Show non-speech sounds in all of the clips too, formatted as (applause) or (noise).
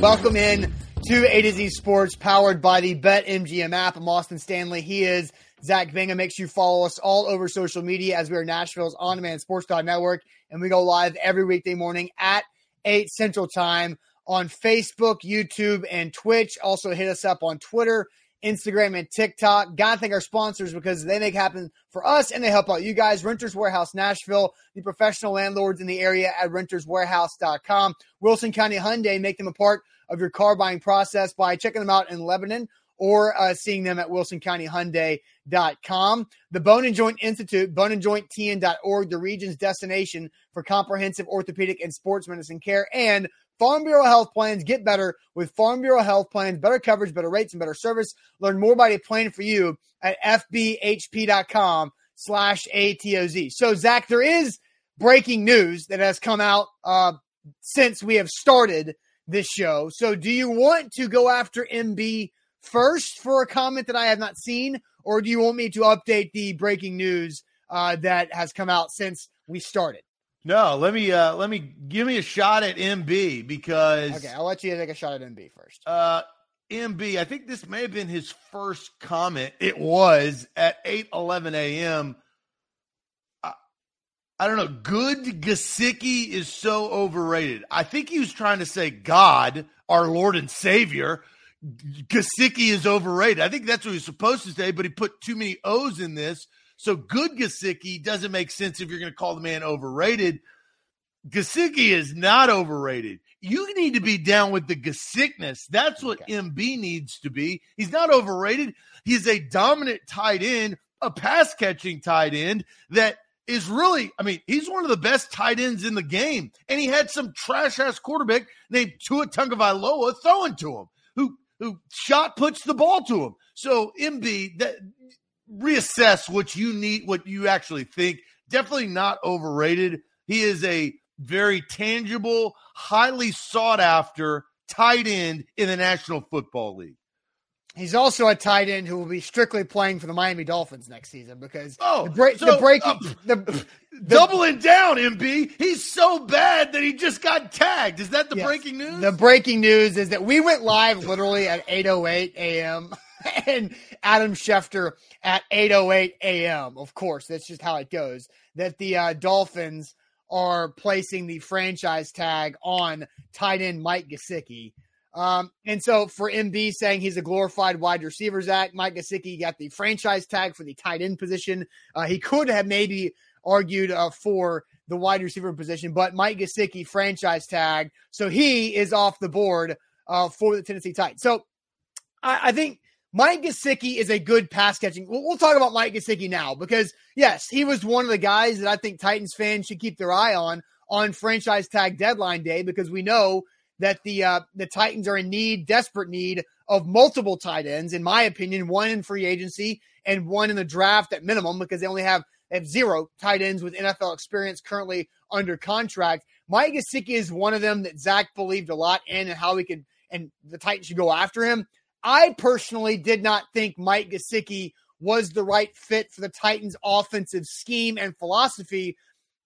Welcome in to A to Z Sports, powered by the BetMGM app. I'm Austin Stanley. He is Zach Bingham. Make sure you follow us all over social media as we are Nashville's on-demand sports network, and we go live every weekday morning at 8 Central Time on Facebook, YouTube, and Twitch. Also hit us up on Twitter, Instagram, and TikTok. Gotta thank our sponsors because they make happen for us and they help out you guys. Renters Warehouse Nashville, the professional landlords in the area at renterswarehouse.com. Wilson County Hyundai, make them a part of your car buying process by checking them out in Lebanon or uh, seeing them at wilsoncountyhyundai.com. The Bone and Joint Institute, boneandjointtn.org, the region's destination for comprehensive orthopedic and sports medicine care, and Farm Bureau Health Plans. Get better with Farm Bureau Health Plans. Better coverage, better rates, and better service. Learn more about a plan for you at fbhp.com slash ATOZ. So, Zach, there is breaking news that has come out uh, since we have started this show. So, do you want to go after MB first for a comment that I have not seen, or do you want me to update the breaking news uh, that has come out since we started? No, let me uh let me give me a shot at MB because okay, I'll let you take a shot at MB first. Uh MB, I think this may have been his first comment. It was at 8 11 a.m. I, I don't know. Good Gesicki is so overrated. I think he was trying to say God, our Lord and Savior. Gesicki is overrated. I think that's what he was supposed to say, but he put too many O's in this. So good Gesicki doesn't make sense if you're going to call the man overrated. Gesicki is not overrated. You need to be down with the Gesickness. That's what okay. MB needs to be. He's not overrated. He's a dominant tight end, a pass catching tight end that is really, I mean, he's one of the best tight ends in the game. And he had some trash ass quarterback named Tua Tagovailoa throwing to him, who who shot puts the ball to him. So MB, that reassess what you need, what you actually think. Definitely not overrated. He is a very tangible, highly sought after tight end in the National Football League. He's also a tight end who will be strictly playing for the Miami Dolphins next season because oh, the, break, so, the breaking uh, the, the, doubling down, MB. He's so bad that he just got tagged. Is that the yes, breaking news? The breaking news is that we went live literally at 8:08 a.m. (laughs) (laughs) and Adam Schefter at 8:08 a.m. Of course, that's just how it goes. That the uh, Dolphins are placing the franchise tag on tight end Mike Gesicki. Um, and so for MB saying he's a glorified wide receiver, Zach, Mike Gesicki got the franchise tag for the tight end position. Uh, he could have maybe argued uh, for the wide receiver position, but Mike Gesicki franchise tag. So he is off the board uh, for the Tennessee Titans. So I, I think Mike Gesicki is a good pass catching. We'll, we'll, talk about Mike Gesicki now because yes, he was one of the guys that I think Titans fans should keep their eye on on franchise tag deadline day because we know that the uh, the Titans are in need, desperate need of multiple tight ends. In my opinion, one in free agency and one in the draft at minimum because they only have have zero tight ends with NFL experience currently under contract. Mike Gesicki is one of them that Zach believed a lot in and how he could and the Titans should go after him. I personally did not think Mike Gesicki was the right fit for the Titans' offensive scheme and philosophy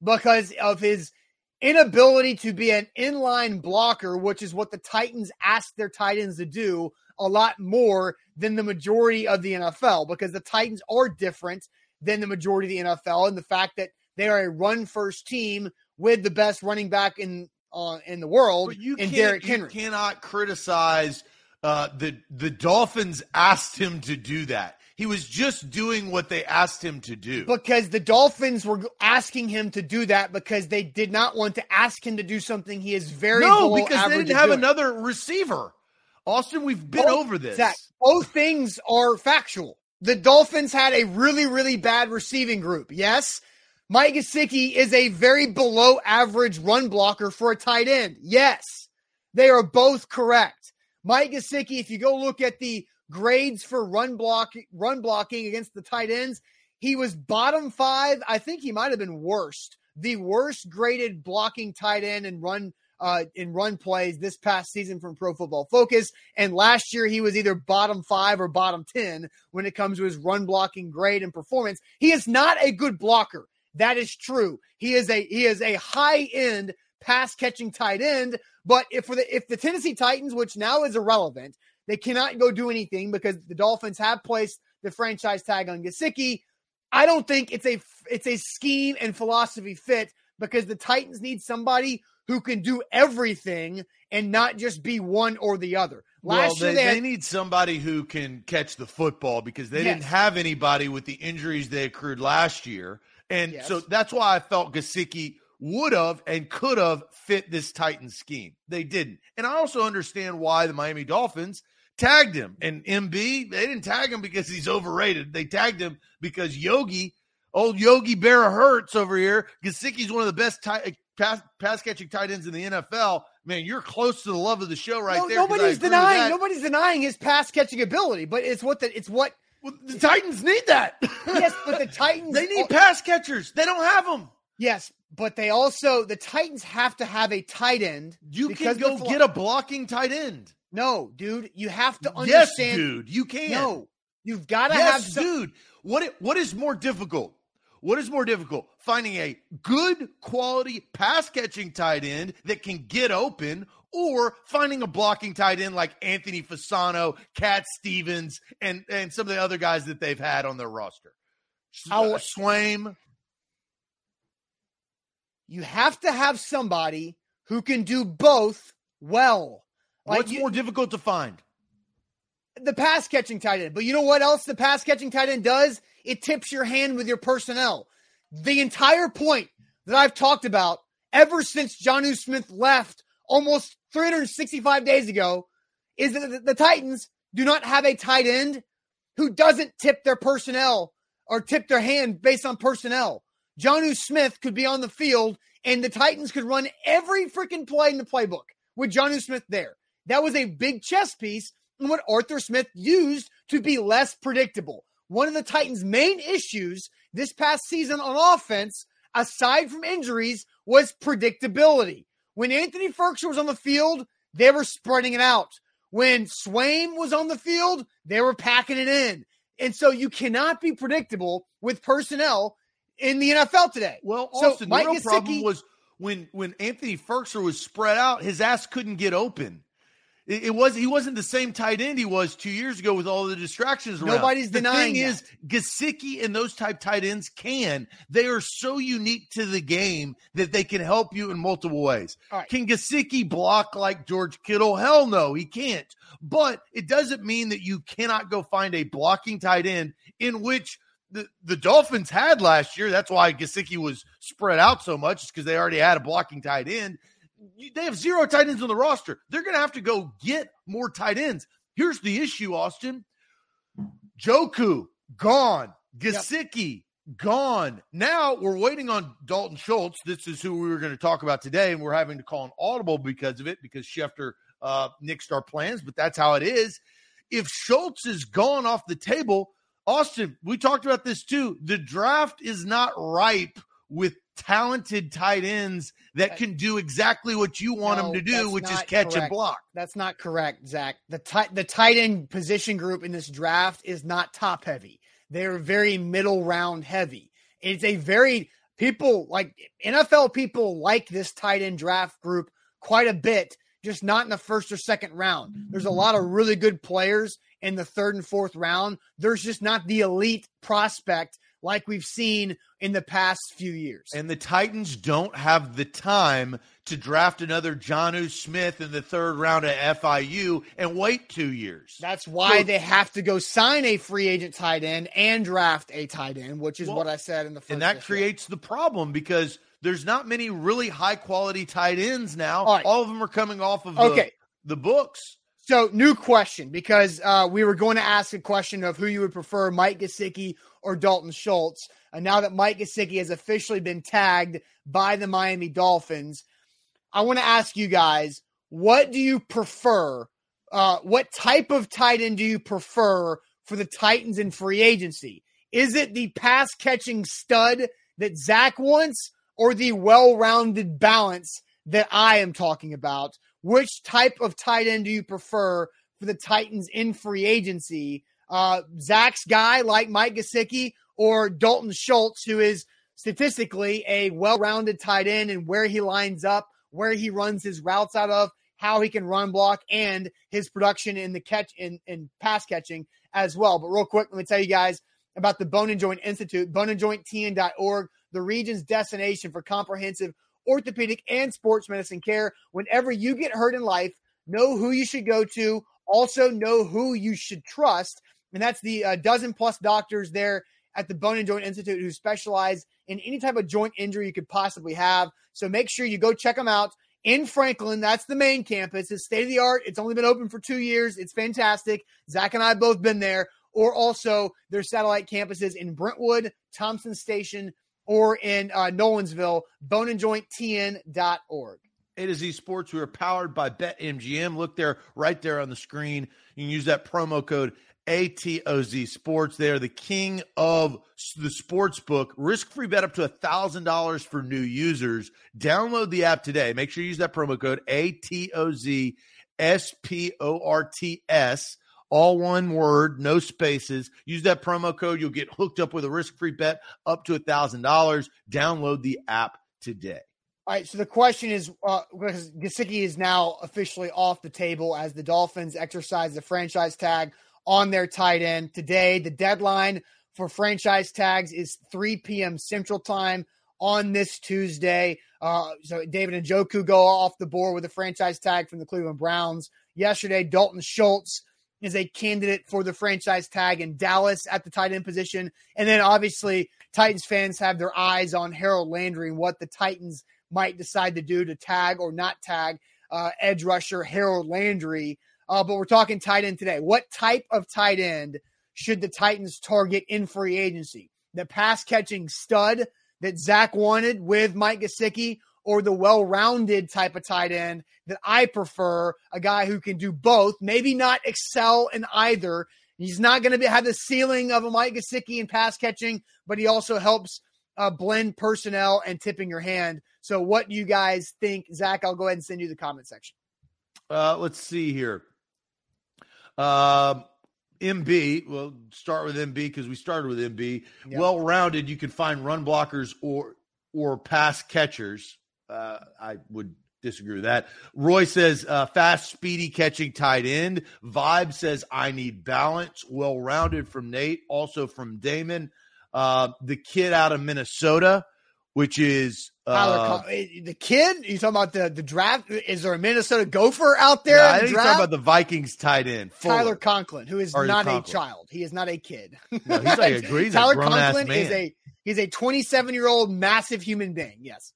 because of his inability to be an inline blocker, which is what the Titans ask their Titans to do a lot more than the majority of the NFL because the Titans are different than the majority of the NFL and the fact that they are a run first team with the best running back in uh, in the world but you in Derrick Henry. You cannot criticize uh, the the Dolphins asked him to do that. He was just doing what they asked him to do. Because the Dolphins were asking him to do that because they did not want to ask him to do something he is very no because they didn't have another receiver. Austin, we've been both, over this. Zach, both things are factual. The Dolphins had a really, really bad receiving group. Yes. Mike Gesicki is a very below average run blocker for a tight end. Yes. They are both correct. Mike Gesicki, if you go look at the grades for run block run blocking against the tight ends, he was bottom five. I think he might have been worst, the worst graded blocking tight end and run uh, in run plays this past season from Pro Football Focus. And last year he was either bottom five or bottom ten when it comes to his run blocking grade and performance. He is not a good blocker. That is true. He is a he is a high end pass catching tight end. But if for the if the Tennessee Titans, which now is irrelevant, they cannot go do anything because the Dolphins have placed the franchise tag on Gesicki. I don't think it's a it's a scheme and philosophy fit because the Titans need somebody who can do everything and not just be one or the other. Last well, they, they, had, they, need somebody who can catch the football because they yes. didn't have anybody with the injuries they accrued last year. And yes. so that's why I felt Gesicki would have and could have fit this Titans scheme. They didn't. And I also understand why the Miami Dolphins tagged him. And MB, they didn't tag him because he's overrated. They tagged him because Yogi, old Yogi Berra Hurts over here, Gesicki's one of the best tight, pass, pass catching tight ends in the NFL. Man, you're close to the love of the show right no, there. Nobody's denying. Nobody's denying his pass catching ability, but it's what the it's what well, the Titans need that. yes, but the (laughs) Titans they need pass catchers. They don't have them. Yes, but they also the Titans have to have a tight end. You can go get a blocking tight end. No, dude, you have to understand. Yes, dude, you can't. No, you've got to yes, have. Some- dude, what what is more difficult? What is more difficult? Finding a good quality pass catching tight end that can get open or finding a blocking tight end like Anthony Fasano, Cat Stevens, and, and some of the other guys that they've had on their roster. How, uh, Swaim. You have to have somebody who can do both well. Like What's you, more difficult to find? The pass catching tight end. But you know what else the pass catching tight end does? it tips your hand with your personnel. The entire point that I've talked about ever since Jonnu Smith left almost 365 days ago is that the, the Titans do not have a tight end who doesn't tip their personnel or tip their hand based on personnel. Jonnu Smith could be on the field and the Titans could run every freaking play in the playbook with Jonnu Smith there. That was a big chess piece and what Arthur Smith used to be less predictable one of the Titans' main issues this past season on offense, aside from injuries, was predictability. When Anthony Firkser was on the field, they were spreading it out. When Swaim was on the field, they were packing it in. And so you cannot be predictable with personnel in the NFL today. Well, Austin, so Mike the real Gesicki, problem was when when Anthony Firkser was spread out, his ass couldn't get open. It, it, was he wasn't the same tight end he was two years ago with all the distractions around. Nobody's the denying. The thing is, Gesicki and those type tight ends can. They are so unique to the game that they can help you in multiple ways. Right. Can Gesicki block like George Kittle? Hell no, he can't. But it doesn't mean that you cannot go find a blocking tight end in which the, the Dolphins had last year. That's why Gesicki was spread out so much, because they already had a blocking tight end they have zero tight ends on the roster. They're going to have to go get more tight ends. Here's the issue, Austin. Njoku gone. Gesicki yep. gone. Now we're waiting on Dalton Schultz. This is who we were going to talk about today, and we're having to call an audible because of it because Schefter uh, nixed our plans, but that's how it is. If Schultz is gone off the table, Austin, we talked about this too. The draft is not ripe with talented tight ends that can do exactly what you want no, them to do, which is catch correct. and block. That's not correct, Zach. The tight the tight end position group in this draft is not top heavy. They're very middle round heavy. It's a very people like NFL people like this tight end draft group quite a bit, just not in the first or second round. There's a lot of really good players in the third and fourth round. There's just not the elite prospect like we've seen in the past few years. And the Titans don't have the time to draft another Jonnu Smith in the third round at FIU and wait two years. That's why so, they have to go sign a free agent tight end and draft a tight end, which is well, what I said in the first. And that creates the problem because there's not many really high quality tight ends now. All, right. All of them are coming off of okay. the, the books. So, new question because uh, we were going to ask a question of who you would prefer, Mike Gesicki or Dalton Schultz. And now that Mike Gesicki has officially been tagged by the Miami Dolphins, I want to ask you guys, what do you prefer? Uh, what type of tight end do you prefer for the Titans in free agency? Is it the pass catching stud that Zach wants or the well rounded balance that I am talking about? Which type of tight end do you prefer for the Titans in free agency? Uh, Zach's guy like Mike Gesicki or Dalton Schultz, who is statistically a well rounded tight end and where he lines up where he runs his routes out of, how he can run block, and his production in the catch in, in pass catching as well. But real quick, let me tell you guys about the Bone and Joint Institute, boneandjointtn.org, the region's destination for comprehensive orthopedic and sports medicine care. Whenever you get hurt in life, know who you should go to. Also, know who you should trust. And that's the uh, dozen plus doctors there at the Bone and Joint Institute who specialize in any type of joint injury you could possibly have. So make sure you go check them out in Franklin. That's the main campus. It's state of the art. It's only been open for two years. It's fantastic. Zach and I both been there. Or also their satellite campuses in Brentwood, Thompson Station, or in uh, Nolensville, boneandjointtn.org. To Z Sports. We are powered by BetMGM. Look there, right there on the screen. You can use that promo code ATOZ Sports. They are the king of the sports book. Risk free bet up to $1,000 for new users. Download the app today. Make sure you use that promo code ATOZ SPORTS. All one word, no spaces. Use that promo code. You'll get hooked up with a risk free bet up to a $1,000. Download the app today. All right, so the question is uh, because Gesicki is now officially off the table as the Dolphins exercise the franchise tag on their tight end today. The deadline for franchise tags is 3 p.m. Central Time on this Tuesday. Uh, so David Njoku go off the board with a franchise tag from the Cleveland Browns. Yesterday, Dalton Schultz is a candidate for the franchise tag in Dallas at the tight end position. And then obviously, Titans fans have their eyes on Harold Landry and what the Titans might decide to do to tag or not tag uh, edge rusher Harold Landry. Uh, but we're talking tight end today. What type of tight end should the Titans target in free agency? The pass catching stud that Zach wanted with Mike Gesicki, or the well rounded type of tight end that I prefer, a guy who can do both, maybe not excel in either. He's not going to have the ceiling of a Mike Gesicki in pass catching, but he also helps uh, blend personnel and tipping your hand. So, what do you guys think? Zach, I'll go ahead and send you the comment section. Uh, let's see here. Uh, MB, we'll start with MB because we started with MB. Yep. Well rounded, you can find run blockers or or pass catchers. Uh, I would disagree with that. Roy says uh, fast, speedy catching tight end. Vibe says I need balance. Well rounded from Nate, also from Damon. Uh, the kid out of Minnesota which is uh, eh, the kid. You talking about the the draft? Is there a Minnesota Gopher out there? No, I think talking about the Vikings tight end, Fuller. Tyler Conklin, who is or not Conklin. a child. He is not a kid. No, he's like a, (laughs) he's Tyler a Conklin is a he's a 27 year old massive human being. Yes,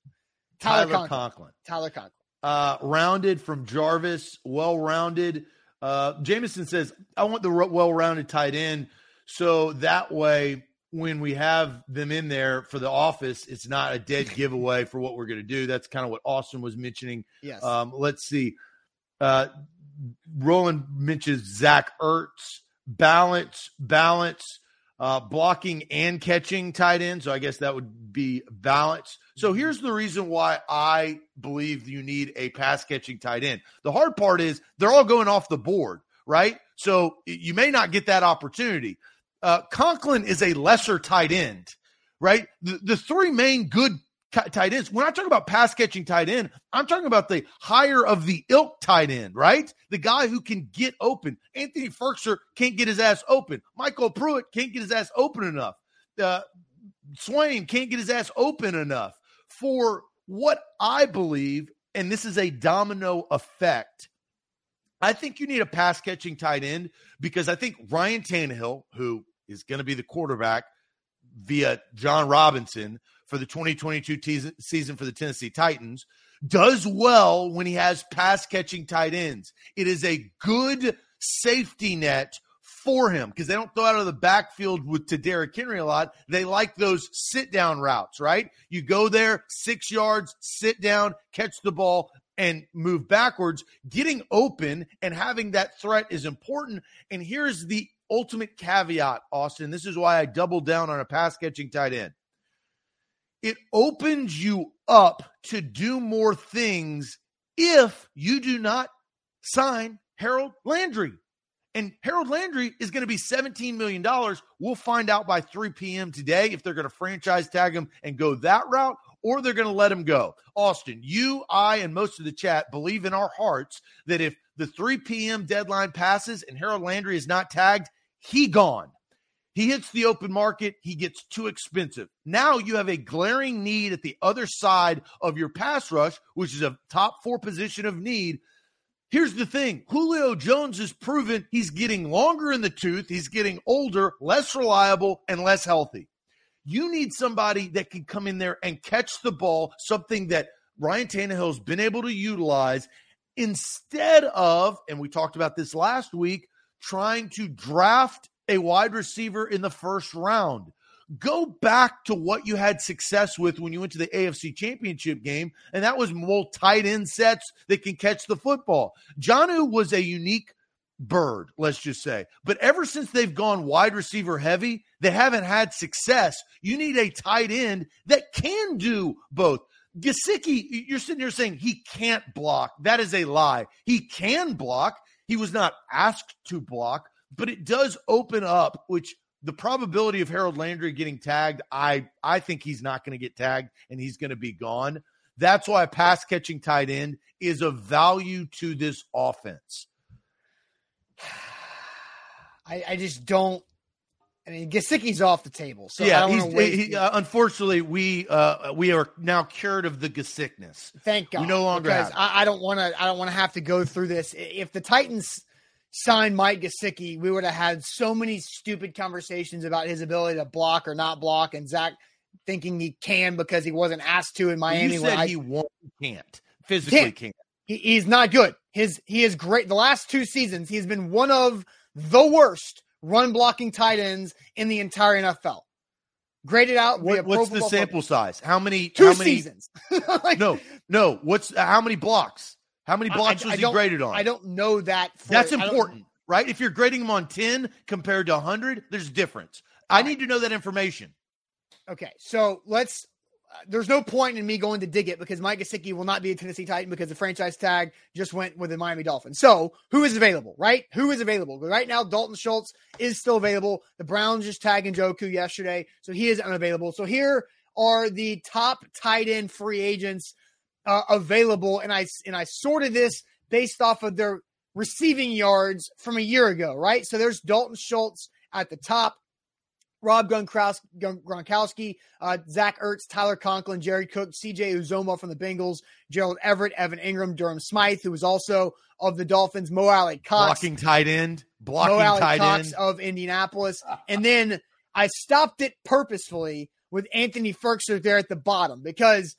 Tyler, Tyler Conklin. Conklin. Tyler Conklin. Uh, rounded from Jarvis, well rounded. Uh, Jameson says, "I want the well rounded tight end, so that way." when we have them in there for the office, it's not a dead giveaway for what we're going to do. That's kind of what Austin was mentioning. Yes. Um, let's see. Uh, Roland mentions Zach Ertz, balance, balance, uh, blocking and catching tight end. So I guess that would be balance. So mm-hmm. here's the reason why I believe you need a pass catching tight end. The hard part is they're all going off the board, right? So you may not get that opportunity uh, Conklin is a lesser tight end, right? The, the three main good tight ends. When I talk about pass catching tight end, I'm talking about the higher of the ilk tight end, right? The guy who can get open. Anthony Firkser can't get his ass open. MyCole Pruitt can't get his ass open enough. Uh, Swaim can't get his ass open enough for what I believe, and this is a domino effect I think you need a pass catching tight end because I think Ryan Tannehill, who is going to be the quarterback via Jon Robinson for the 2022 te- season for the Tennessee Titans, does well when he has pass catching tight ends. It is a good safety net for him because they don't throw out of the backfield with to Derrick Henry a lot. They like those sit down routes, right? You go there, six yards, sit down, catch the ball, and move backwards, getting open and having that threat is important. And here's the ultimate caveat, Austin. This is why I double down on a pass catching tight end. It opens you up to do more things if you do not sign Harold Landry. And Harold Landry is going to be $17 million. We'll find out by 3 p.m. today if they're going to franchise tag him and go that route or they're going to let him go. Austin, you, I, and most of the chat believe in our hearts that if the 3 p.m. deadline passes and Harold Landry is not tagged, he gone. He hits the open market, he gets too expensive. Now you have a glaring need at the other side of your pass rush, which is a top four position of need. Here's the thing Julio Jones has proven he's getting longer in the tooth, he's getting older, less reliable, and less healthy. You need somebody that can come in there and catch the ball, something that Ryan Tannehill's been able to utilize instead of, and we talked about this last week, trying to draft a wide receiver in the first round. Go back to what you had success with when you went to the AFC Championship game, and that was more tight end sets that can catch the football. Jonnu was a unique bird, let's just say. But ever since they've gone wide receiver heavy, they haven't had success. You need a tight end that can do both. Gesicki, you're sitting here saying he can't block. That is a lie. He can block. He was not asked to block, but it does open up, which the probability of Harold Landry getting tagged, I I think he's not going to get tagged and he's going to be gone. That's why a pass catching tight end is of value to this offense. (sighs) I, I just don't. I mean, Gesicki's off the table, so yeah. He, uh, unfortunately, we uh, we are now cured of the Gesickness. Thank God. We no longer because I, I, don't want to. I don't want to have to go through this. If the Titans signed Mike Gesicki, we would have had so many stupid conversations about his ability to block or not block, and Zach thinking he can because he wasn't asked to in Miami. You said I, he won't, can't physically can't. can't. He, he's not good. His he is great. The last two seasons, he's been one of the worst run blocking tight ends in the entire NFL. Graded out. What, what's the sample size? How many? Two how many, seasons. (laughs) like, no, no. What's how many blocks? How many blocks I, I, was he graded on? I don't know that. For, That's important, right? If you're grading him on 10 compared to 100, there's a difference. I need to know that information. Okay, so let's uh, there's no point in me going to dig it because Mike Gesicki will not be a Tennessee Titan because the franchise tag just went with the Miami Dolphins. So who is available, right? Who is available? Right now, Dalton Schultz is still available. The Browns just tagged Njoku yesterday, so he is unavailable. So here are the top tight end free agents uh, available, and I and I sorted this based off of their receiving yards from a year ago, right? So there's Dalton Schultz at the top. Rob Gronkowski, uh, Zach Ertz, Tyler Conklin, Jared Cook, CJ Uzomah from the Bengals, Gerald Everett, Evan Engram, Durham Smythe, who was also of the Dolphins, Mo Alie-Cox. Blocking tight end. Blocking Mo tight Cox end. of Indianapolis. and then I stopped it purposefully with Anthony Firkser there at the bottom because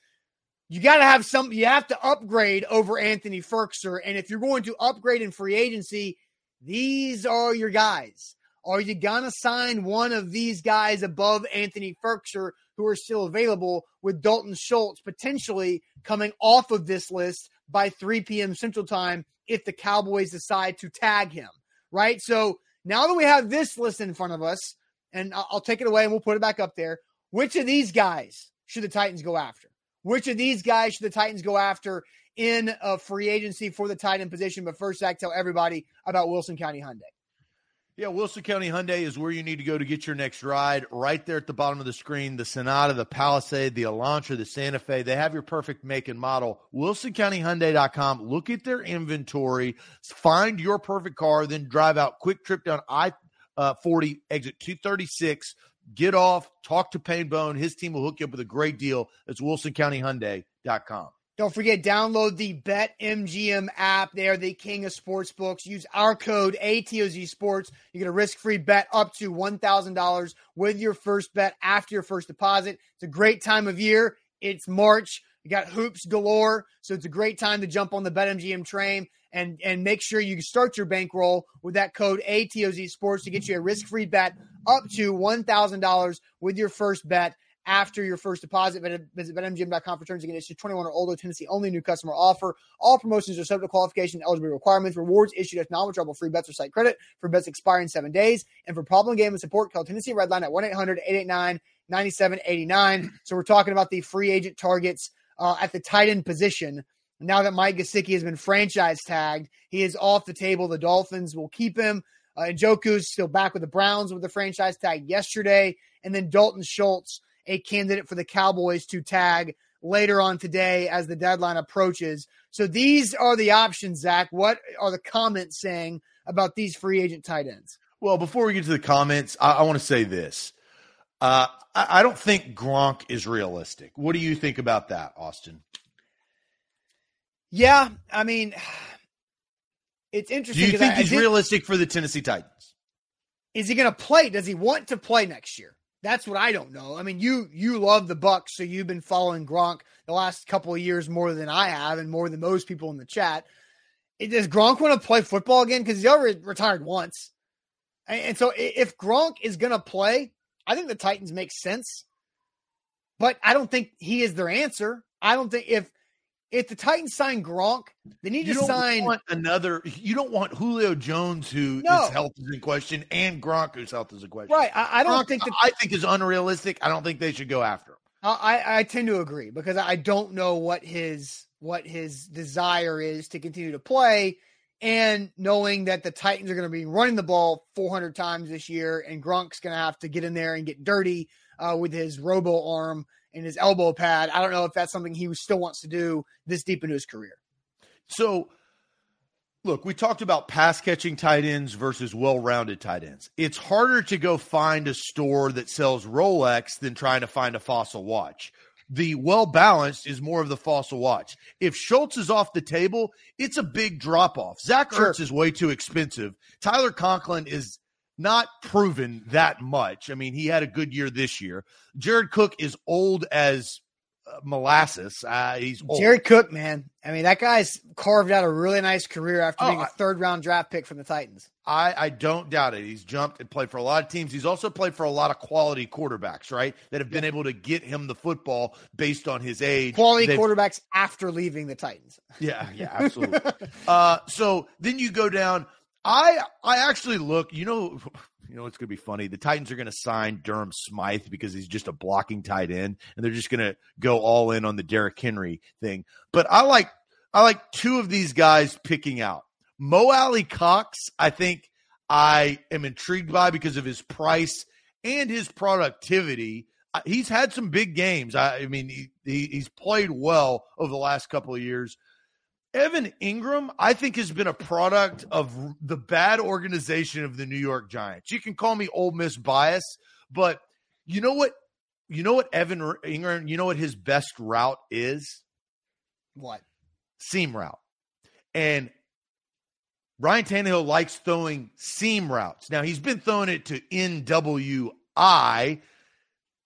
you got to have some, you have to upgrade over Anthony Firkser. And if you're going to upgrade in free agency, these are your guys. Are you going to sign one of these guys above Anthony Firkser who are still available with Dalton Schultz potentially coming off of this list by 3 p.m. Central Time if the Cowboys decide to tag him, right? So now that we have this list in front of us, and I'll take it away and we'll put it back up there, which of these guys should the Titans go after? Which of these guys should the Titans go after in a free agency for the tight end position? But first, Zach, tell everybody about Wilson County Hyundai. Yeah, Wilson County Hyundai is where you need to go to get your next ride. Right there at the bottom of the screen, the Sonata, the Palisade, the Elantra, the Santa Fe. They have your perfect make and model. WilsonCountyHyundai.com. Look at their inventory, find your perfect car, then drive out. Quick trip down I uh, 40, exit 236. Get off, talk to Payne Bone. His team will hook you up with a great deal. It's WilsonCountyHyundai.com. Don't forget, download the BetMGM app. They are the king of sports books. Use our code ATOZ Sports. You get a risk free bet up to $1,000 with your first bet after your first deposit. It's a great time of year. It's March. You got hoops galore. So it's a great time to jump on the BetMGM train and, and make sure you start your bankroll with that code ATOZ Sports to get you a risk free bet up to $1,000 with your first bet after your first deposit. Visit BetMGM.com for terms and conditions. 21 or older, Tennessee only new customer offer. All promotions are subject to qualification and eligibility requirements. Rewards issued as non-withdrawable free bets or site credit for bets expiring seven days. And for problem game and support, call Tennessee Redline at 1-800-889-9789. So we're talking about the free agent targets uh, at the tight end position. Now that Mike Gesicki has been franchise tagged, he is off the table. The Dolphins will keep him. Uh, Njoku's still back with the Browns with the franchise tag yesterday. And then Dalton Schultz a candidate for the Cowboys to tag later on today as the deadline approaches. So these are the options, Zach. What are the comments saying about these free agent tight ends? Well, before we get to the comments, I, I want to say this. Uh, I, I don't think Gronk is realistic. What do you think about that, Austin? Yeah, I mean, it's Do interesting. you 'cause think I- I he's did- realistic for the Tennessee Titans? is he going to play? Does he want to play next year? That's what I don't know. I mean, you you love the Bucs, so you've been following Gronk the last couple of years more than I have, and more than most people in the chat. It- Does Gronk want to play football again? Because he's already retired once, and, and so if Gronk is going to play, I think the Titans make sense. But I don't think he is their answer. I don't think if if the Titans sign Gronk, they need You to sign. another. You don't want Julio Jones, who his health is in question, and Gronk, whose health is in question. right. I, I don't Gronk, think that I think is unrealistic. I don't think they should go after him. I, I tend to agree because I don't know what his what his desire is to continue to play, and knowing that the Titans are going to be running the ball 400 times this year, and Gronk's going to have to get in there and get dirty uh, with his robo arm and his elbow pad. I don't know if that's something he still wants to do this deep into his career. So, look, we talked about pass catching tight ends versus well rounded tight ends. It's harder to go find a store that sells Rolex than trying to find a fossil watch. The well balanced is more of the fossil watch. If Schultz is off the table, it's a big drop off. Zach Sure. Ertz is way too expensive. Tyler Conklin is not proven that much. I mean, he had a good year this year. Jared Cook is old as uh, molasses. Uh, he's old. Jared Cook, man, I mean that guy's carved out a really nice career after Oh, being a third round draft pick from the Titans. I, I don't doubt it. He's jumped and played for a lot of teams. He's also played for a lot of quality quarterbacks, right? That have been able to get him the football based on his age. Quality They've- quarterbacks after leaving the Titans. Yeah, yeah, (laughs) absolutely. uh, so then you go down. I I actually look. You know, (laughs) you know it's going to be funny. The Titans are going to sign Durham Smythe because he's just a blocking tight end, and they're just going to go all in on the Derrick Henry thing. But I like I like two of these guys picking out. Mo Alie-Cox, I think I am intrigued by because of his price and his productivity. Uh, He's had some big games. I, I mean, he, he, he's played well over the last couple of years. Evan Engram, I think, has been a product of the bad organization of the New York Giants. You can call me Ole Miss bias, but you know what? You know what Evan Engram, you know what his best route is? What? Seam route. And Ryan Tannehill likes throwing seam routes. Now, he's been throwing it to NWI.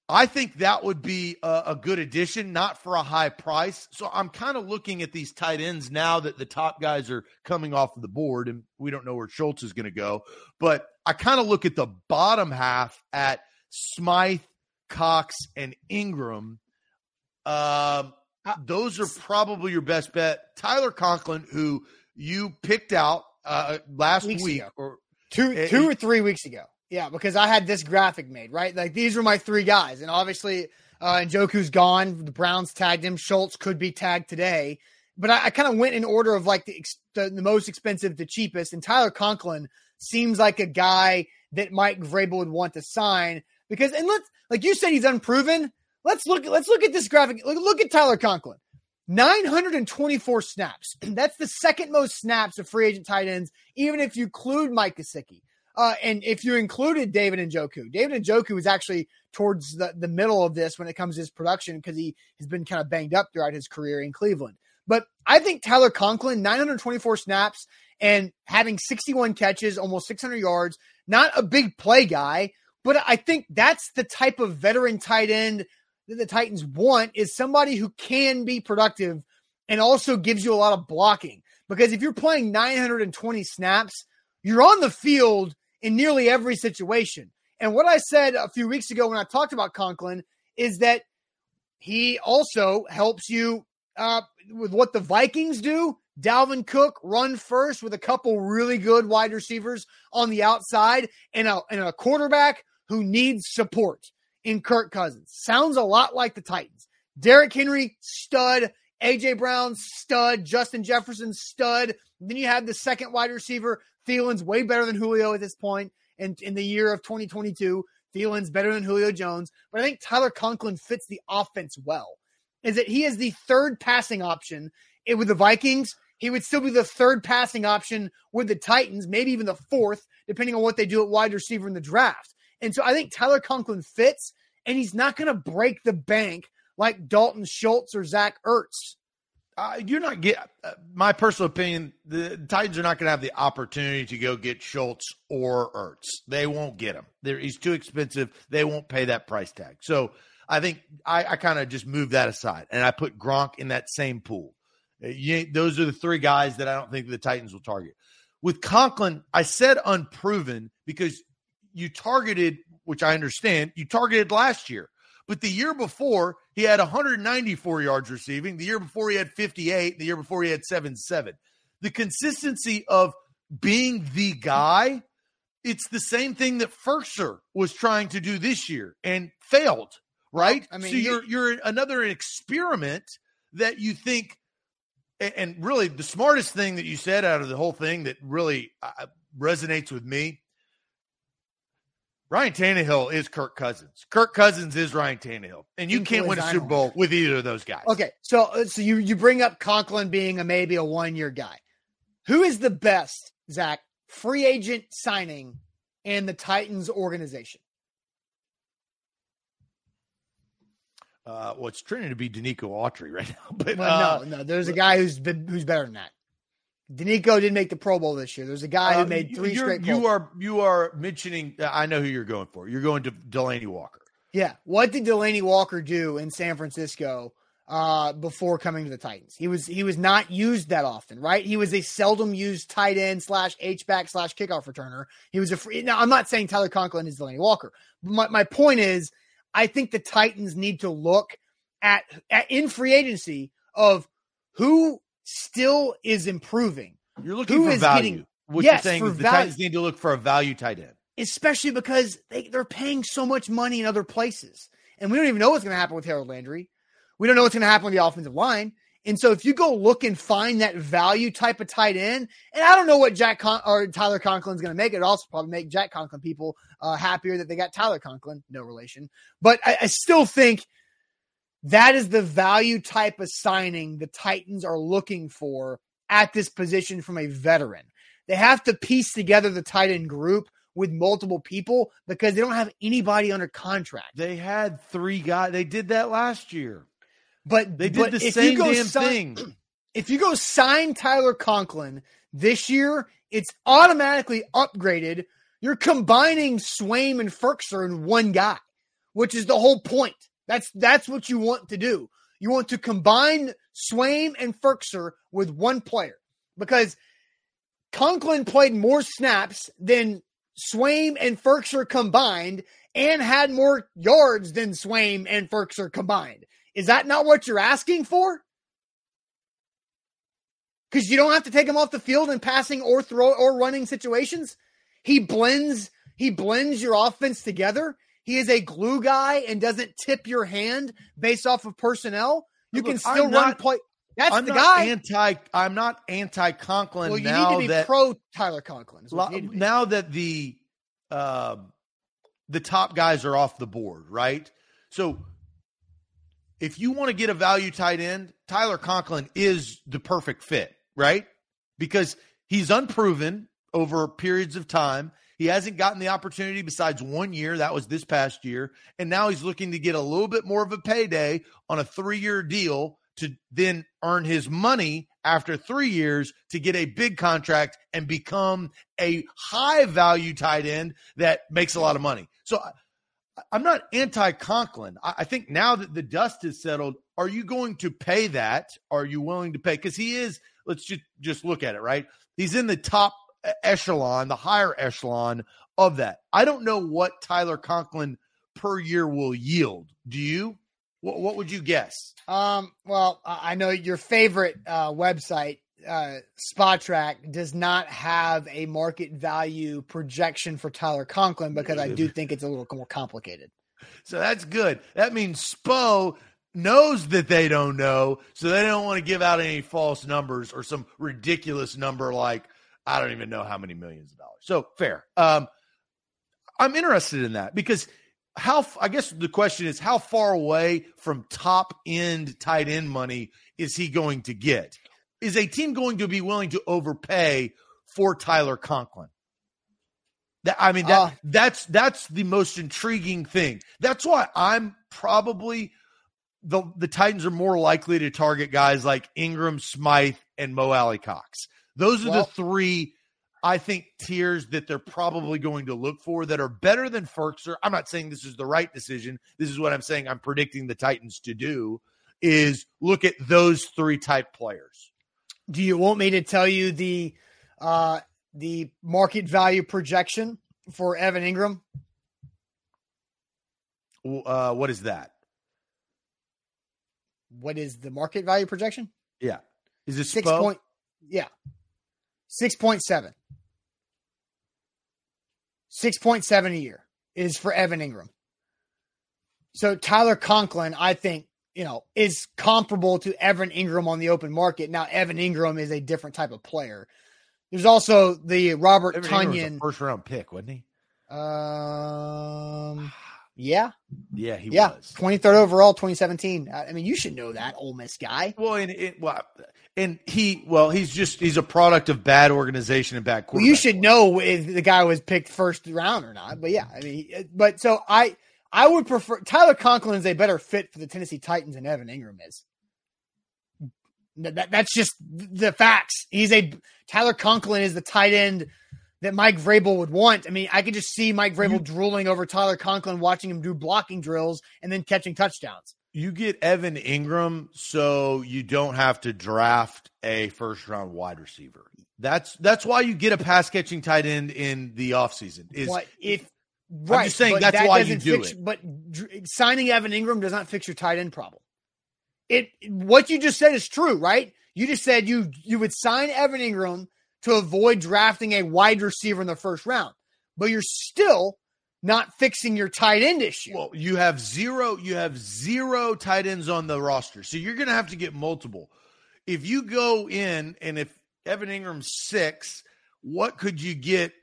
I think that would be a, a good addition, not for a high price. So I'm kind of looking at these tight ends now that the top guys are coming off of the board, and we don't know where Schultz is going to go. But I kind of look at the bottom half at Smythe, Cox, and Engram. Um, those are probably your best bet. Tyler Conklin, who you picked out uh, last Weeks week, ago. or Two two he- or three weeks ago. Yeah, because I had this graphic made, right? Like these were my three guys. And obviously uh Njoku's gone. The Browns tagged him. Schultz could be tagged today. But I, I kind of went in order of like the, ex- the the most expensive to cheapest. And Tyler Conklin seems like a guy that Mike Vrabel would want to sign because and let's like you said he's unproven. Let's look let's look at this graphic. Look, look at Tyler Conklin. 924 snaps. (clears throat) That's the second most snaps of free agent tight ends, even if you include Mike Gesicki. Uh, and if you included David Njoku, David Njoku is actually towards the, the middle of this when it comes to his production because he has been kind of banged up throughout his career in Cleveland. But I think Tyler Conklin, 924 snaps and having 61 catches, almost 600 yards, not a big play guy, but I think that's the type of veteran tight end that the Titans want is somebody who can be productive and also gives you a lot of blocking. Because if you're playing 920 snaps, you're on the field in nearly every situation. And what I said a few weeks ago when I talked about Conklin is that he also helps you uh, with what the Vikings do. Dalvin Cook run first with a couple really good wide receivers on the outside and a, and a quarterback who needs support in Kirk Cousins. Sounds a lot like the Titans. Derrick Henry, stud. AJ Brown, stud. Justin Jefferson, stud. Then you have the second wide receiver. Thielen's way better than Julio at this point. And in the year of 2022, Thielen's better than Julio Jones. But I think Tyler Conklin fits the offense well. is that he is the third passing option with the Vikings. He would still be the third passing option with the Titans, maybe even the fourth, depending on what they do at wide receiver in the draft. And so I think Tyler Conklin fits, and he's not going to break the bank like Dalton Schultz or Zach Ertz. Uh, you're not get uh, my personal opinion. The Titans are not going to have the opportunity to go get Schultz or Ertz. They won't get him. They're, he's too expensive. They won't pay that price tag. So I think I, I kind of just moved that aside and I put Gronk in that same pool. Uh, you, those are the three guys that I don't think the Titans will target. With Conklin, I said unproven because you targeted, which I understand, you targeted last year. But the year before, he had 194 yards receiving. The year before, he had 58. The year before, he had 7 7. The consistency of being the guy, it's the same thing that Firkser was trying to do this year and failed, right? I mean, so you're, you're another experiment that you think, and really the smartest thing that you said out of the whole thing that really uh, resonates with me Ryan Tannehill is Kirk Cousins. Kirk Cousins is Ryan Tannehill, and you can't win a Super Bowl with either of those guys. Okay, so uh, so you you bring up Conklin being a maybe a one year guy. Who is the best Zach free agent signing in the Titans organization? Uh, well, it's trending to be Denico Autry right (laughs) now, but well, uh, no, no, there's a guy who's been, who's better than that. Denico didn't make the Pro Bowl this year. There's a guy who uh, made 3 straight. You are you are mentioning. Uh, I know who you're going for. You're going to Delanie Walker. Yeah. What did Delanie Walker do in San Francisco uh, before coming to the Titans? He was he was not used that often, right? He was a seldom used tight end slash H back slash kickoff returner. He was a free. Now I'm not saying Tyler Conklin is Delanie Walker. But my my point is, I think the Titans need to look at, at in free agency of who still is improving. You're looking Who for value. Getting, what yes, you're saying is the value, Titans need to look for a value tight end. Especially because they, they're paying so much money in other places. And we don't even know what's going to happen with Harold Landry. We don't know what's going to happen with the offensive line. And so if you go look and find that value type of tight end, and I don't know what Jack Con- or Tyler Conklin's going to make, it also probably make Jack Conklin people uh, happier that they got Tyler Conklin, no relation. But I, I still think – that is the value type of signing the Titans are looking for at this position from a veteran. They have to piece together the tight end group with multiple people because they don't have anybody under contract. They had three guys. They did that last year. But they did but the same damn sign, thing. (clears throat) If you go sign Tyler Conklin this year, it's automatically upgraded. You're combining Swaim and Firkser in one guy, which is the whole point. That's that's what you want to do. You want to combine Swaim and Firkser with one player because Conklin played more snaps than Swaim and Firkser combined and had more yards than Swaim and Firkser combined. Is that not what you're asking for? Because you don't have to take him off the field in passing or throw or running situations. He blends he blends your offense together he is a glue guy and doesn't tip your hand based off of personnel, you Look, can still I'm run not, play. That's I'm the guy. Anti, I'm not anti Conklin. Well, you now need to be that, pro Tyler Conklin. Now that the uh, the top guys are off the board, right? So if you want to get a value tight end, Tyler Conklin is the perfect fit, right? Because he's unproven over periods of time. He hasn't gotten the opportunity besides one year. That was this past year. And now he's looking to get a little bit more of a payday on a three year deal to then earn his money after three years to get a big contract and become a high value tight end that makes a lot of money. So I'm not anti Conklin. I think now that the dust has settled, are you going to pay that? Are you willing to pay? Because he is, let's just, just look at it, right? He's in the top echelon, the higher echelon of that. I don't know what Tyler Conklin per year will yield. Do you? What, what would you guess? Um, well, I know your favorite uh, website, uh, Spotrac, does not have a market value projection for Tyler Conklin because I do think it's a little more complicated. So that's good. That means Spo knows that they don't know, so they don't want to give out any false numbers or some ridiculous number like I don't even know how many millions of dollars. So fair. Um, I'm interested in that because how I guess the question is how far away from top end tight end money is he going to get? Is a team going to be willing to overpay for Tyler Conklin? That I mean that uh, that's that's the most intriguing thing. That's why I'm probably the the Titans are more likely to target guys like Engram, Smythe, and Mo Alie-Cox. Those are well, the three I think tiers that they're probably going to look for that are better than Firkser. I'm not saying this is the right decision. This is what I'm saying. I'm predicting the Titans to do is look at those three type players. Do you want me to tell you the uh, the market value projection for Evan Engram? Uh, what is that? What is the market value projection? Yeah, is it six Spo? point? Yeah, six point seven. 6.7 a year is for Evan Engram. So Tyler Conklin, I think, you know, is comparable to Evan Engram on the open market. Now, Evan Engram is a different type of player. There's also the Robert Evan Tonyan first round pick, wasn't he? Um, yeah, yeah, he yeah, was 23rd overall, 2017. I mean, you should know that Ole Miss guy. Well, and it, well, and he, well, he's just he's a product of bad organization and bad. Well, you should know if the guy was picked first round or not. But yeah, I mean, but so I I would prefer Tyler Conklin is a better fit for the Tennessee Titans than Evan Engram is. That, that's just the facts. He's a Tyler Conklin is the tight end that Mike Vrabel would want. I mean, I could just see Mike Vrabel drooling over Tyler Conklin, watching him do blocking drills and then catching touchdowns. You get Evan Engram, so you don't have to draft a first round wide receiver. That's that's why you get a pass catching tight end in the offseason. Is what if right, I'm just saying that's that why you do fix, it. But signing Evan Engram does not fix your tight end problem. It what you just said is true, right? You just said you you would sign Evan Engram to avoid drafting a wide receiver in the first round. But you're still not fixing your tight end issue. Well, you have zero, you have zero tight ends on the roster. So you're gonna have to get multiple. If you go in and if Evan Engram's six, what could you get?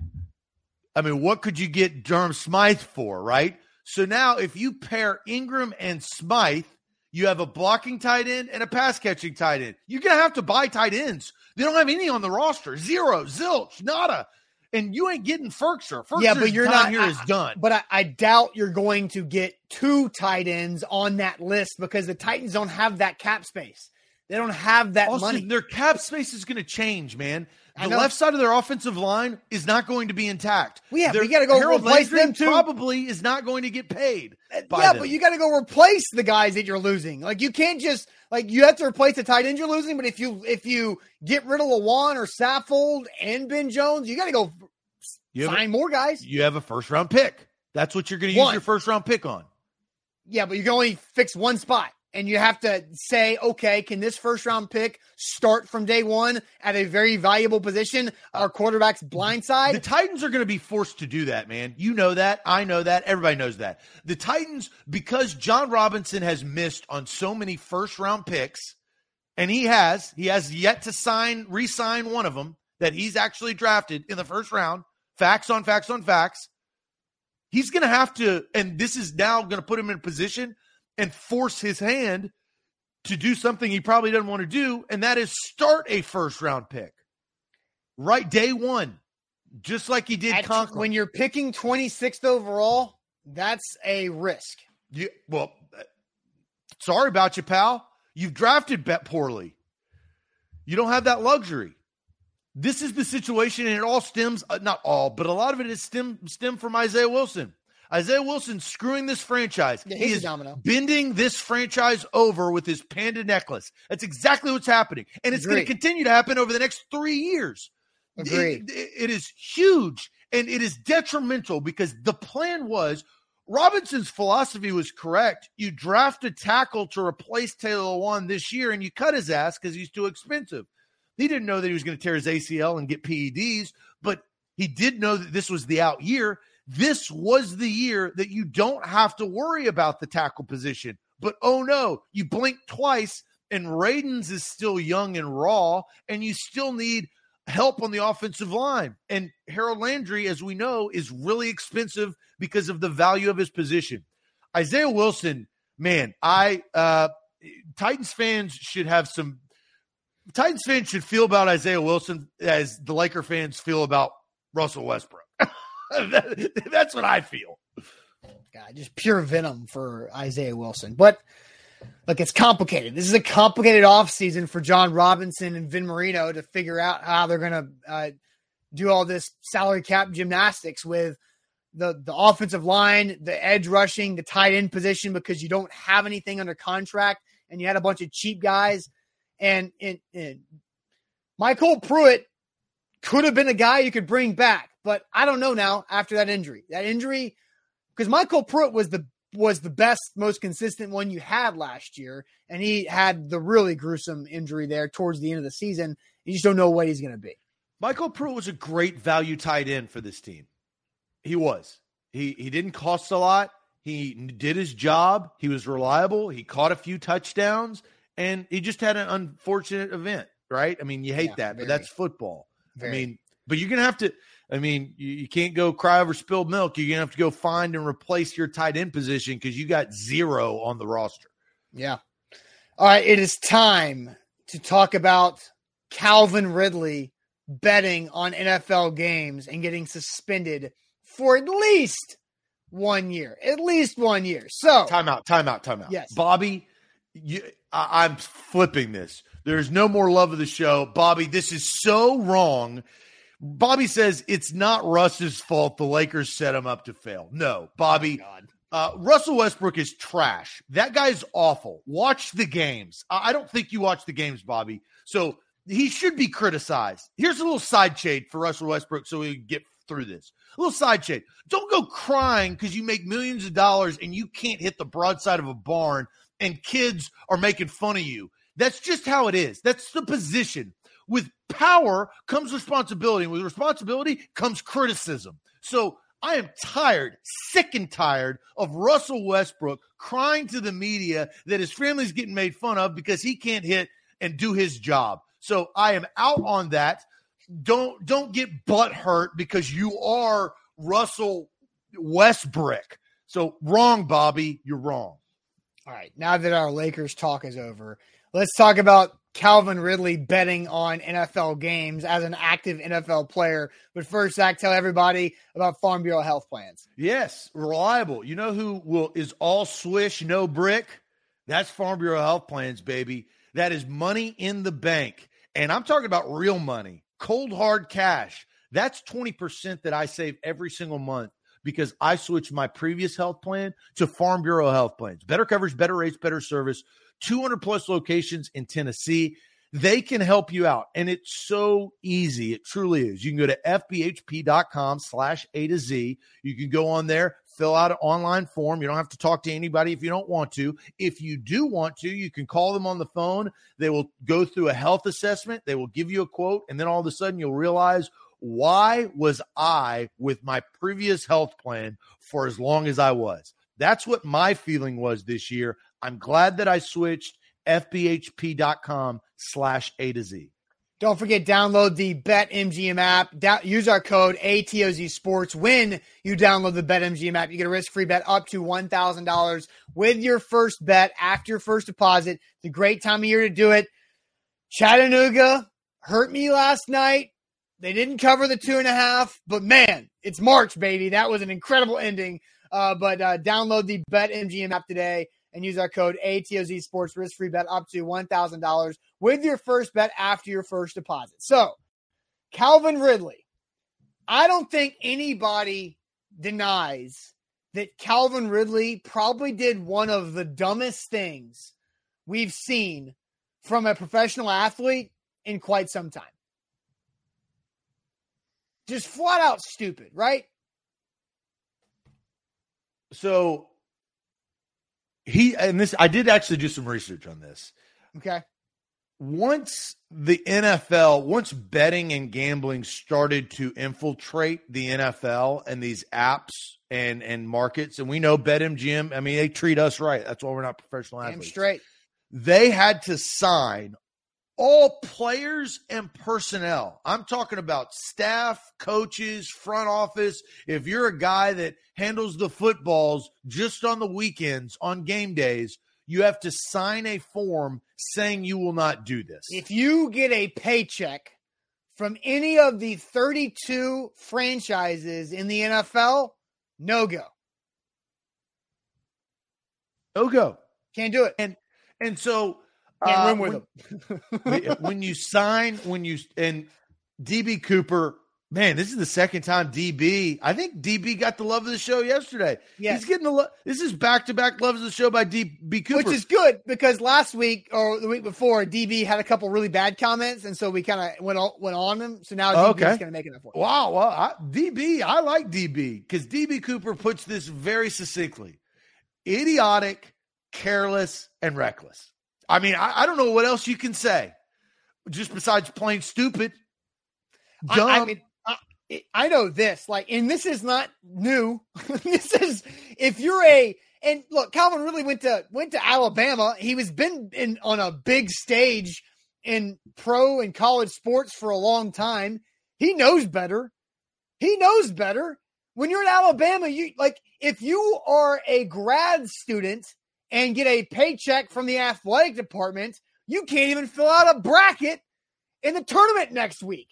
I mean, what could you get Durham Smythe for, right? So now if you pair Engram and Smythe, you have a blocking tight end and a pass catching tight end. You're gonna have to buy tight ends they don't have any on the roster. Zero, zilch, nada. And you ain't getting Firkser. Firkser's yeah, but you're not here I, is done. But I, I doubt you're going to get two tight ends on that list because the Titans don't have that cap space. They don't have that also, money. Their cap space is going to change, man. The left side of their offensive line is not going to be intact. Well, yeah, we got to go Harold replace Landry them too. Probably is not going to get paid. Uh, yeah, them. but you got to go replace the guys that you're losing. Like you can't just like you have to replace the tight end you're losing. But if you if you get rid of Lewan or Saffold and Ben Jones, you got to go you sign a, more guys. You have a first round pick. That's what you're going to use your first round pick on. Yeah, but you can only fix one spot and you have to say, okay, can this first round pick start from day one at a very valuable position? Our quarterback's blind side. The Titans are going to be forced to do that, man. You know that. I know that. Everybody knows that. The Titans, because Jon Robinson has missed on so many first round picks, and he has, he has yet to sign, re sign one of them that he's actually drafted in the first round. Facts on facts on facts. He's going to have to, and this is now going to put him in a position and force his hand to do something he probably doesn't want to do, and that is start a first round pick right day one, just like he did Conklin. When you're picking 26th overall, that's a risk. You, well, sorry about you, pal. You've drafted bet poorly. You don't have that luxury. This is the situation, and it all stems, uh, not all, but a lot of it is stem, stem from Isaiah Wilson. Isaiah Wilson screwing this franchise. Yeah, he is domino. bending this franchise over with his panda necklace. That's exactly what's happening. And it's going to continue to happen over the next three years. Agreed. It, it, is huge and it is detrimental because the plan was Robinson's philosophy was correct. You draft a tackle to replace Taylor Lewan this year and you cut his ass because he's too expensive. He didn't know that he was going to tear his ACL and get PEDs, but he did know that this was the out year. This was the year that you don't have to worry about the tackle position. But oh no, you blink twice and Radunz is still young and raw, and you still need help on the offensive line. And Harold Landry, as we know, is really expensive because of the value of his position. Isaiah Wilson, man, I uh Titans fans should have some Titans fans should feel about Isaiah Wilson as the Laker fans feel about Russell Westbrook. (laughs) That's what I feel. God, just pure venom for Isaiah Wilson. But look, it's complicated. This is a complicated offseason for Jon Robinson and Vin Marino to figure out how they're going to uh, do all this salary cap gymnastics with the the offensive line, the edge rushing, the tight end position because you don't have anything under contract and you had a bunch of cheap guys. And, and, and MyCole Pruitt could have been a guy you could bring back, but I don't know now after that injury. That injury, because MyCole Pruitt was the was the best, most consistent one you had last year, and he had the really gruesome injury there towards the end of the season. You just don't know what he's going to be. MyCole Pruitt was a great value tight end for this team. He was. He he didn't cost a lot. He did his job. He was reliable. He caught a few touchdowns, and he just had an unfortunate event. Right? I mean, you hate yeah, that, very, but that's football. Very. I mean, but you're gonna have to. I mean, you, you, can't go cry over spilled milk. You're gonna have to go find and replace your tight end position because you got zero on the roster. Yeah. All right, it is time to talk about Calvin Ridley betting on NFL games and getting suspended for at least one year, at least one year. So timeout, timeout, timeout. Yes, Bobby, you, I, I'm flipping this. There's no more love of the show, Bobby. This is so wrong. Bobby says it's not Russ's fault. The Lakers set him up to fail. No, Bobby. Oh uh, Russell Westbrook is trash. That guy's awful. Watch the games. I, I don't think you watch the games, Bobby. So he should be criticized. Here's a little side shade for Russell Westbrook so we can get through this. A little side shade. Don't go crying because you make millions of dollars and you can't hit the broadside of a barn and kids are making fun of you. That's just how it is. That's the position. With power comes responsibility. And with responsibility comes criticism. So I am tired, sick and tired of Russell Westbrook crying to the media that his family's getting made fun of because he can't hit and do his job. So I am out on that don't don't get butt hurt because you are Russell Westbrook. So wrong, Bobby. You're wrong. All right. Now that our Lakers talk is over, let's talk about Calvin Ridley betting on NFL games as an active NFL player. But first, Zach, tell everybody about Farm Bureau health plans. Yes, reliable. You know who will is all swish, no brick? That's Farm Bureau health plans, baby. That is money in the bank. And I'm talking about real money cold hard cash. That's 20% that I save every single month because I switched my previous health plan to Farm Bureau health plans. Better coverage, better rates, better service, 200 plus locations in Tennessee. They can help you out. And it's so easy. It truly is. You can go to fbhp.com slash A to Z. You can go on there, fill out an online form. You don't have to talk to anybody if you don't want to. If you do want to, you can call them on the phone. They will go through a health assessment. They will give you a quote. And then all of a sudden you'll realize why was I with my previous health plan for as long as I was? That's what my feeling was this year. I'm glad that I switched fbhp.com slash A to Z. Don't forget, download the BetMGM app. Da- use our code ATOZ Sports. When you download the BetMGM app, you get a risk-free bet up to $1,000 with your first bet after your first deposit. It's a great time of year to do it. Chattanooga hurt me last night. They didn't cover the two and a half, but man, it's March, baby. That was an incredible ending. Uh, but uh, download the BetMGM app today and use our code ATOZ Sports risk free bet up to $1,000 with your first bet after your first deposit. So, Calvin Ridley, I don't think anybody denies that Calvin Ridley probably did one of the dumbest things we've seen from a professional athlete in quite some time. Just flat out stupid, right? So he and this I did actually do some research on this. Okay. Once the NFL, once betting and gambling started to infiltrate the NFL and these apps and and markets, and we know BetMGM, I mean, they treat us right. That's why we're not professional athletes. straight. They had to sign all players and personnel. I'm talking about staff, coaches, front office. If you're a guy that handles the footballs just on the weekends, on game days, you have to sign a form saying you will not do this. If you get a paycheck from any of the 32 franchises in the NFL, no go. No go. Can't do it. And and so Can't uh, win with when, them. (laughs) when you sign, when you and DB Cooper, man, this is the second time DB. I think DB got the love of the show yesterday. Yes. He's getting the. Lo- this is back to back loves of the show by DB Cooper. Which is good because last week or the week before, DB had a couple really bad comments, and so we kind of went on, went on him. So now DB Okay. is going to make it up for. it. Wow, well, I, DB, I like DB because DB Cooper puts this very succinctly: idiotic, careless, and reckless. I mean, I, I don't know what else you can say, just besides plain stupid, dumb. I, I mean, I, I know this, like, and this is not new. (laughs) this is if you're a and look, Calvin really went to went to Alabama. He was been in on a big stage in pro and college sports for a long time. He knows better. He knows better. When you're in Alabama, you like if you are a grad student and get a paycheck from the athletic department, you can't even fill out a bracket in the tournament next week.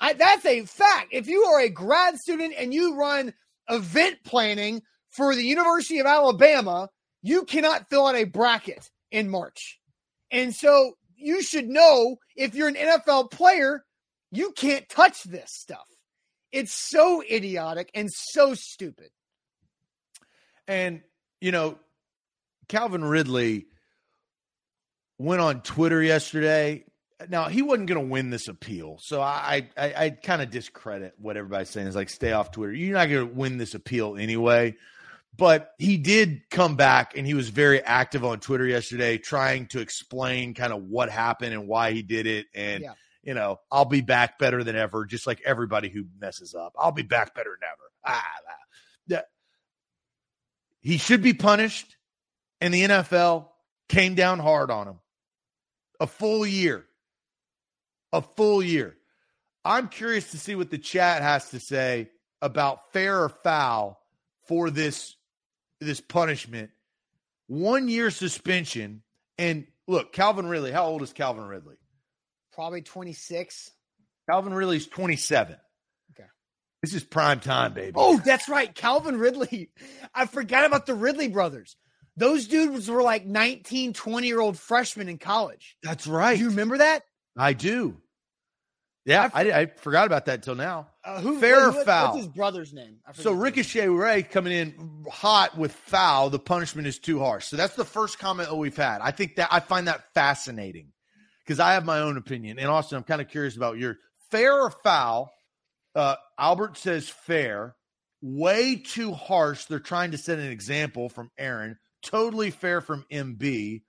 I, that's a fact. If you are a grad student and you run event planning for the University of Alabama, you cannot fill out a bracket in March. And so you should know if you're an NFL player, you can't touch this stuff. It's so idiotic and so stupid. And, you know, Calvin Ridley went on Twitter yesterday. Now, he wasn't going to win this appeal. So I, I, I kind of discredit what everybody's saying is like, stay off Twitter. You're not going to win this appeal anyway. But he did come back and he was very active on Twitter yesterday, trying to explain kind of what happened and why he did it. And, Yeah. you know, I'll be back better than ever, just like everybody who messes up. I'll be back better than ever. Ah, ah. Yeah. He should be punished and the NFL came down hard on him. A full year. A full year. I'm curious to see what the chat has to say about fair or foul for this this punishment. One year suspension. And look, Calvin Ridley, how old is Calvin Ridley? Probably 26. Calvin Ridley's 27. Okay. This is prime time, baby. Oh, that's right. Calvin Ridley. (laughs) I forgot about the Ridley brothers. Those dudes were like 19, 20 year old freshmen in college. that's right. Do you remember that? I do. Yeah, I, I forgot about that until now. Uh, who, Fair or what- foul? What's his brother's name? So. Ricochet Ray coming in hot with foul, the punishment is too harsh. So that's the first comment that we've had. I think that I find that fascinating because I have my own opinion. And Austin, I'm kind of curious about your fair or foul. Uh, Albert says fair, way too harsh. They're trying to set an example from Aaron. Totally fair from MB.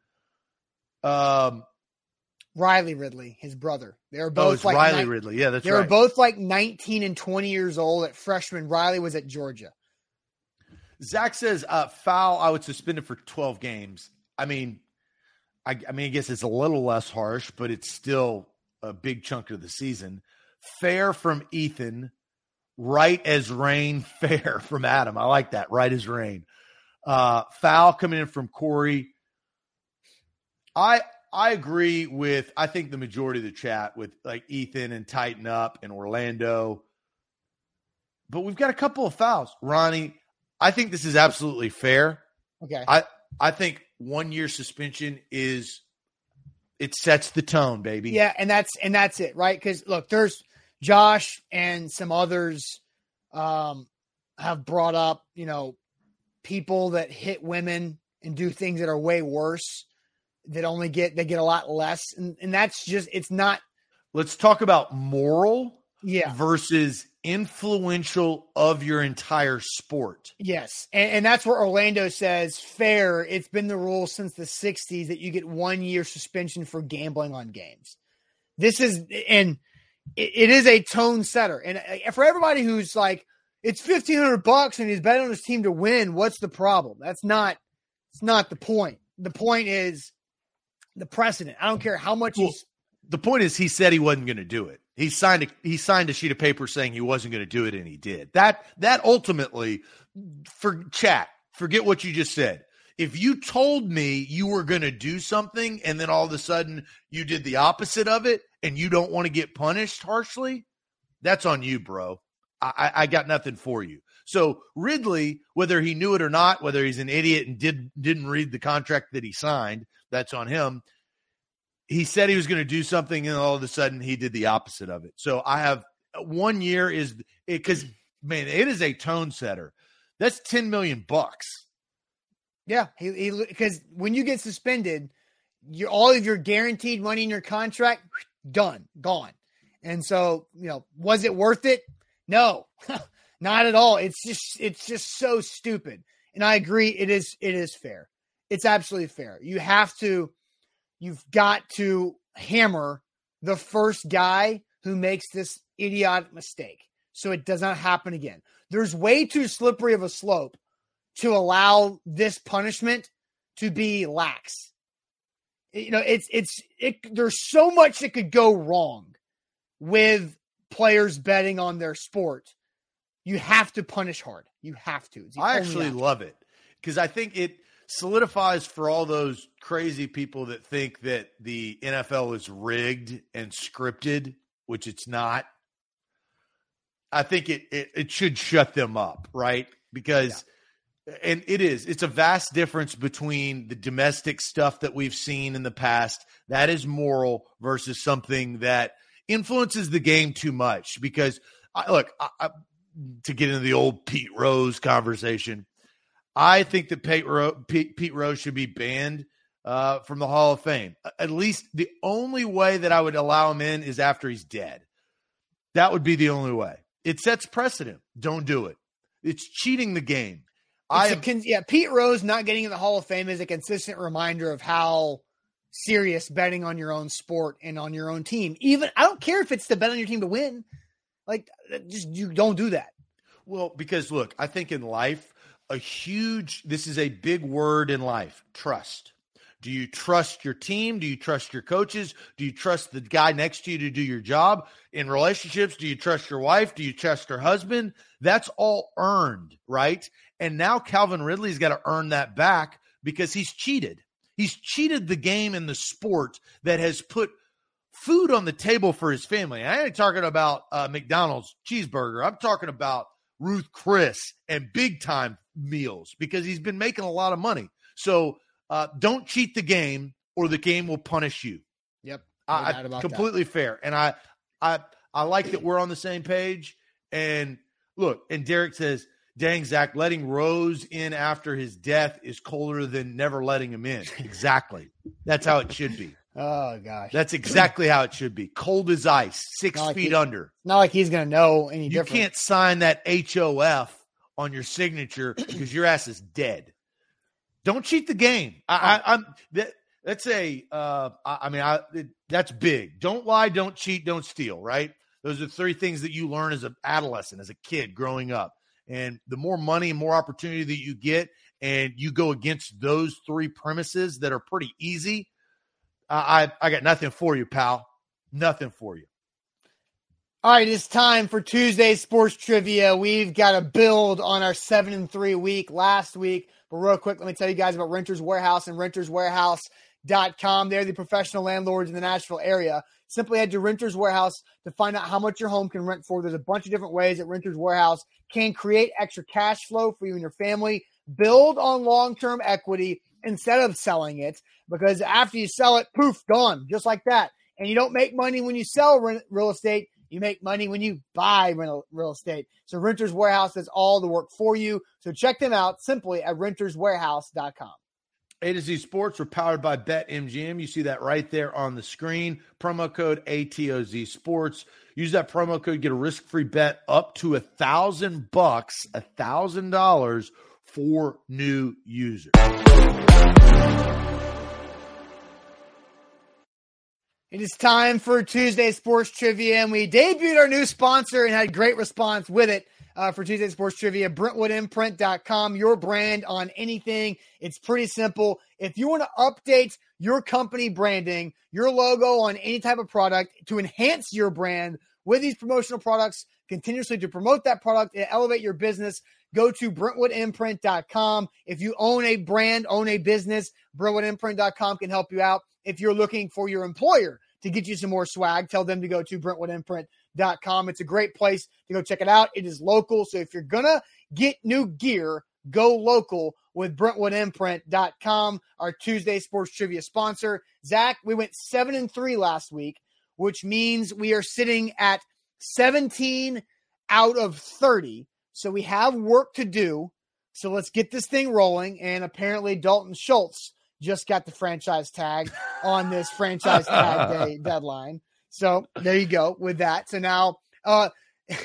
Um, Riley Ridley, his brother. They were oh, both it's like Riley nine- Ridley. Yeah, that's they right. were both like 19 and 20 years old at freshman. Riley was at Georgia. Zach says uh, foul. I would suspend it for twelve games. I mean, I, I mean, I guess it's a little less harsh, but it's still a big chunk of the season. Fair from Ethan. Right as rain. (laughs) Fair from Adam. I like that. Right as rain. Uh, foul coming in from Corey. I I agree with I think the majority of the chat with like Ethan and Tighten Up and Orlando. But we've got a couple of fouls. Ronnie, I think this is absolutely fair. Okay. I I think one year suspension is it sets the tone, baby. Yeah, and that's and that's it, right? Because look, there's Josh and some others um, have brought up, you know, people that hit women and do things that are way worse that only get they get a lot less, and and that's just it's not. Let's talk about moral Yeah. versus influential of your entire sport. Yes, and, and that's where Orlando says fair. It's been the rule since the '60s that you get one year suspension for gambling on games. This is and it, it is a tone setter, and uh, for everybody who's like, it's fifteen hundred bucks and he's betting on his team to win. What's the problem? That's not. It's not the point. The point is the precedent. I don't care how much Well, he's. the point is, he said he wasn't going to do it. He signed a he signed a sheet of paper saying he wasn't going to do it, and he did. That that ultimately, for chat, forget what you just said. If you told me you were going to do something and then all of a sudden you did the opposite of it and you don't want to get punished harshly, that's on you, bro. I, I got nothing for you. So Ridley, whether he knew it or not, whether he's an idiot and did didn't read the contract that he signed, that's on him he said he was going to do something and all of a sudden he did the opposite of it. So I have one year is because man, it is a tone setter. That's 10 million bucks. Yeah, he because when you get suspended, you all of your guaranteed money in your contract done, gone. And so, you know, was it worth it? No. (laughs) Not at all. It's just it's just so stupid. And I agree it is it is fair. It's absolutely fair. You have to you've got to hammer the first guy who makes this idiotic mistake so it does not happen again. There's way too slippery of a slope to allow this punishment to be lax. You know, it's it's it, there's so much that could go wrong with players betting on their sport. You have to punish hard. You have to. I actually love it because I think it solidifies for all those crazy people that think that the NFL is rigged and scripted, which it's not. I think it it, it should shut them up, right? Because yeah. and it is. It's a vast difference between the domestic stuff that we've seen in the past that is moral versus something that influences the game too much because I, look, I, I, to get into the old Pete Rose conversation, I think that Pete, Ro- Pete, Pete Rose should be banned uh, from the Hall of Fame. At least the only way that I would allow him in is after he's dead. That would be the only way. It sets precedent. Don't do it. It's cheating the game. I con- yeah, Pete Rose not getting in the Hall of Fame is a consistent reminder of how serious betting on your own sport and on your own team. Even I don't care if it's to bet on your team to win. Like just you don't do that. Well, because look, I think in life a huge this is a big word in life trust. Do you trust your team? Do you trust your coaches? Do you trust the guy next to you to do your job? In relationships do you trust your wife? Do you trust your husband? That's all earned right? And now calvin ridley's got to earn that back because he's cheated he's cheated the game and the sport that has put food on the table for his family i ain't talking about uh, mcdonald's cheeseburger i'm talking about Ruth Chris and big time meals because he's been making a lot of money. So uh, don't cheat the game or the game will punish you. Yep. No I, completely that. fair. And I, I, I like that we're on the same page. And look, and Derek says, dang, Zach, letting Rose in after his death is colder than never letting him in. (laughs) exactly. That's how it should be. Oh gosh, that's exactly how it should be. Cold as ice, six feet he, under. Not like he's going to know any. You different. can't sign that HOF on your signature (clears throat) because your ass is dead. Don't cheat the game. I, I, am that. That's a. Uh, I, I mean, I it, that's big. Don't lie. Don't cheat. Don't steal. Right. Those are three things that you learn as an adolescent, as a kid growing up. And the more money and more opportunity that you get, and you go against those three premises that are pretty easy, I I got nothing for you, pal. Nothing for you. All right, it's time for Tuesday sports trivia. We've got to build on our seven and three week last week. But real quick, let me tell you guys about Renters Warehouse and renterswarehouse.com. They're the professional landlords in the Nashville area. Simply head to Renters Warehouse to find out how much your home can rent for. There's a bunch of different ways that Renters Warehouse can create extra cash flow for you and your family. Build on long term equity instead of selling it because after you sell it, poof, gone, just like that. And you don't make money when you sell real estate. You make money when you buy rental, real estate. So Renters Warehouse does all the work for you. So check them out simply at renterswarehouse.com. A to Z Sports are powered by BetMGM. You see that right there on the screen. Promo code ATOZ Sports. Use that promo code, get a risk-free bet up to a thousand bucks, a thousand dollars for new users. It is time for Tuesday Sports Trivia, and we debuted our new sponsor and had great response with it. Uh, for Tuesday Sports Trivia, BrentwoodImprint.com, your brand on anything. It's pretty simple. If you want to update your company branding, your logo on any type of product to enhance your brand with these promotional products, continuously to promote that product and elevate your business, go to BrentwoodImprint.com. If you own a brand, own a business, BrentwoodImprint.com can help you out. If you're looking for your employer to get you some more swag, tell them to go to BrentwoodImprint.com. It's a great place to go check it out. It is local. So if you're going to get new gear, go local with BrentwoodImprint.com, our Tuesday sports trivia sponsor. Zach, we went seven and three last week, which means we are sitting at 17 out of 30. So we have work to do. So let's get this thing rolling. And apparently, Dalton Schultz just got the franchise tag on this franchise tag day deadline. So there you go with that. So now, uh, (laughs)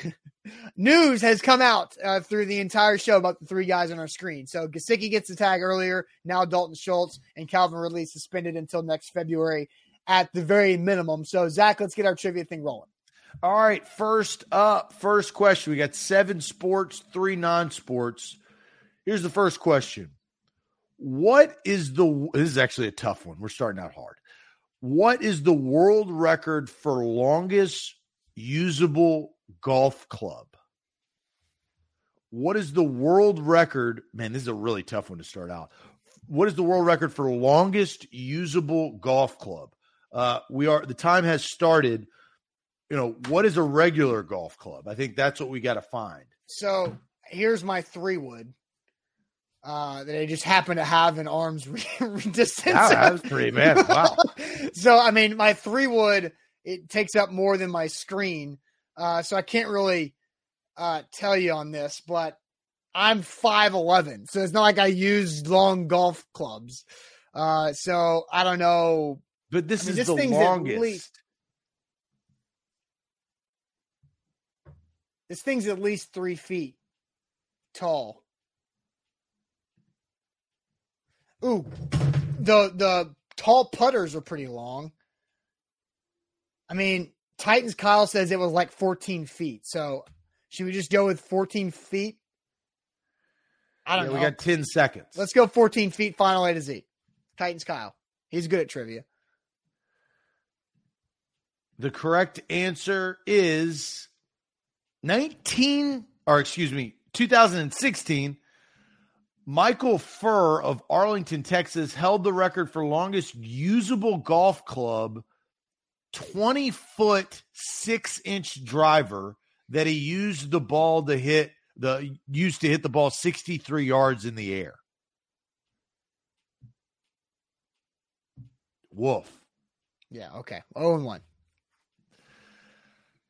news has come out uh, through the entire show about the three guys on our screen. So Gesicki gets the tag earlier. Now Dalton Schultz and Calvin Ridley suspended until next February at the very minimum. So Zach, let's get our trivia thing rolling. All right, first up, first question. We got seven sports, three non-sports. Here's the first question. What is the this is actually a tough one. We're starting out hard. What is the world record for longest usable golf club? What is the world record? Man, this is a really tough one to start out. What is the world record for longest usable golf club? Uh, we are the time has started you know, what is a regular golf club? I think that's what we got to find. So here's my three wood uh, that I just happen to have in arm's (laughs) distance. Wow, that was pretty man. (laughs) Wow. so I mean, my three wood it takes up more than my screen, uh, so I can't really uh, tell you on this, but I'm five eleven, so it's not like I use long golf clubs. Uh, so I don't know. But this I mean, is this the longest. Least, This thing's at least three feet tall. Ooh, the the tall putters are pretty long. I mean, Titans Kyle says it was like 14 feet. So should we just go with 14 feet? I don't yeah, know. We got 10 seconds. Let's go 14 feet, final A to Z. Titans Kyle. He's good at trivia. The correct answer is 19 or excuse me, 2016, Michael Furr of Arlington, Texas held the record for longest usable golf club, 20 foot, six inch driver that he used the ball to hit the used to hit the ball 63 yards in the air. Wolf. Yeah, okay. 0 and 1.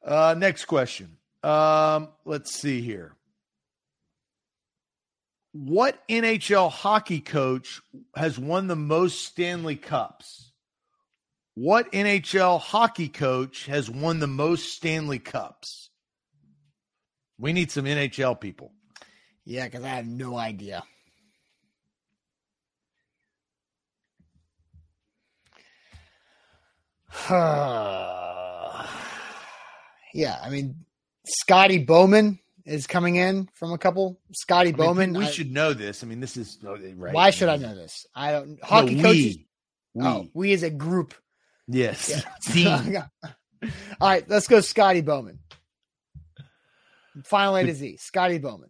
Uh, next question. Um, let's see here. What NHL hockey coach has won the most Stanley Cups? What NHL hockey coach has won the most Stanley Cups? We need some NHL people. Yeah, because I have no idea. (sighs) yeah, I mean, Scotty Bowman is coming in from a couple. Scotty Bowman. we I, should know this. I mean, this is oh, right. Why should I know this? I don't. Hockey no, coaches. We. Oh, we as a group. Yes. Yeah. (laughs) (laughs) All right, let's go. Scotty Bowman. Final A to Z. Scotty Bowman.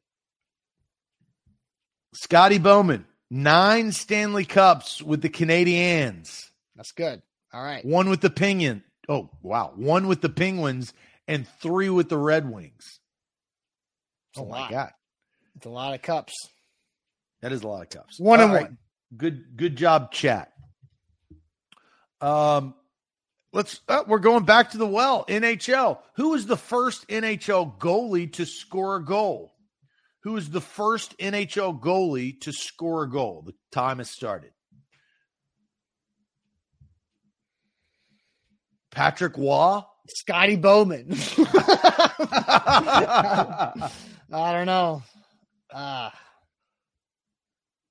Scotty Bowman. Nine Stanley Cups with the Canadiens. That's good. All right. One with the Penguin. Oh, wow. One with the Penguins and three with the Red Wings. It's oh my lot. god, it's a lot of cups. That is a lot of cups. One All and right. one. Good, good job, chat. Um, let's. Uh, we're going back to the well. NHL. Who was the first NHL goalie to score a goal? Who was the first NHL goalie to score a goal? The time has started. Patrick Roy. Scotty Bowman. (laughs) (laughs) (laughs) I don't know. Uh,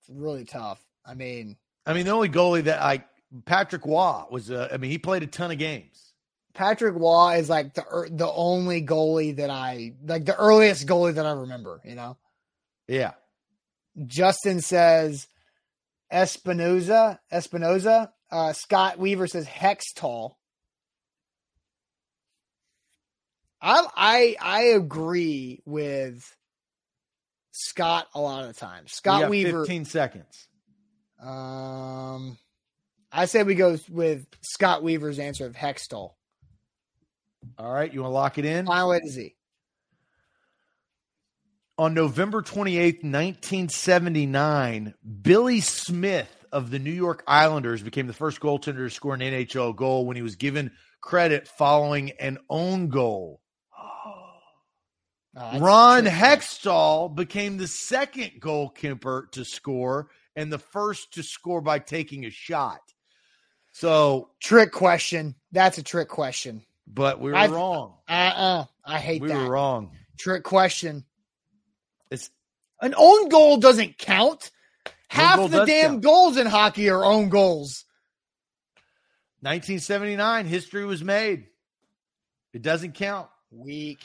it's really tough. I mean, I mean, the only goalie that I Patrick Roy was. Uh, I mean, he played a ton of games. Patrick Roy is like the er, the only goalie that I like the earliest goalie that I remember. You know, Yeah. Justin says Espinoza. Espinoza. Uh, Scott Weaver says Hextall. I I I agree with Scott a lot of the time. Scott Weaver. 15 seconds. Um, I say we go with Scott Weaver's answer of Hextall. All right. You want to lock it in? Final A to Z. On November 28th, 1979, Billy Smith of the New York Islanders became the first goaltender to score an NHL goal when he was given credit following an own goal. (gasps) Oh, Ron. Hextall became the second goalkeeper to score and the first to score by taking a shot. So, Trick question. That's a trick question. but we were I've- wrong. Uh uh I hate that. We that. were wrong. Trick question. It's An own goal doesn't count. Half the damn count. goals in hockey are own goals. 1979. History was made. It doesn't count. Weak.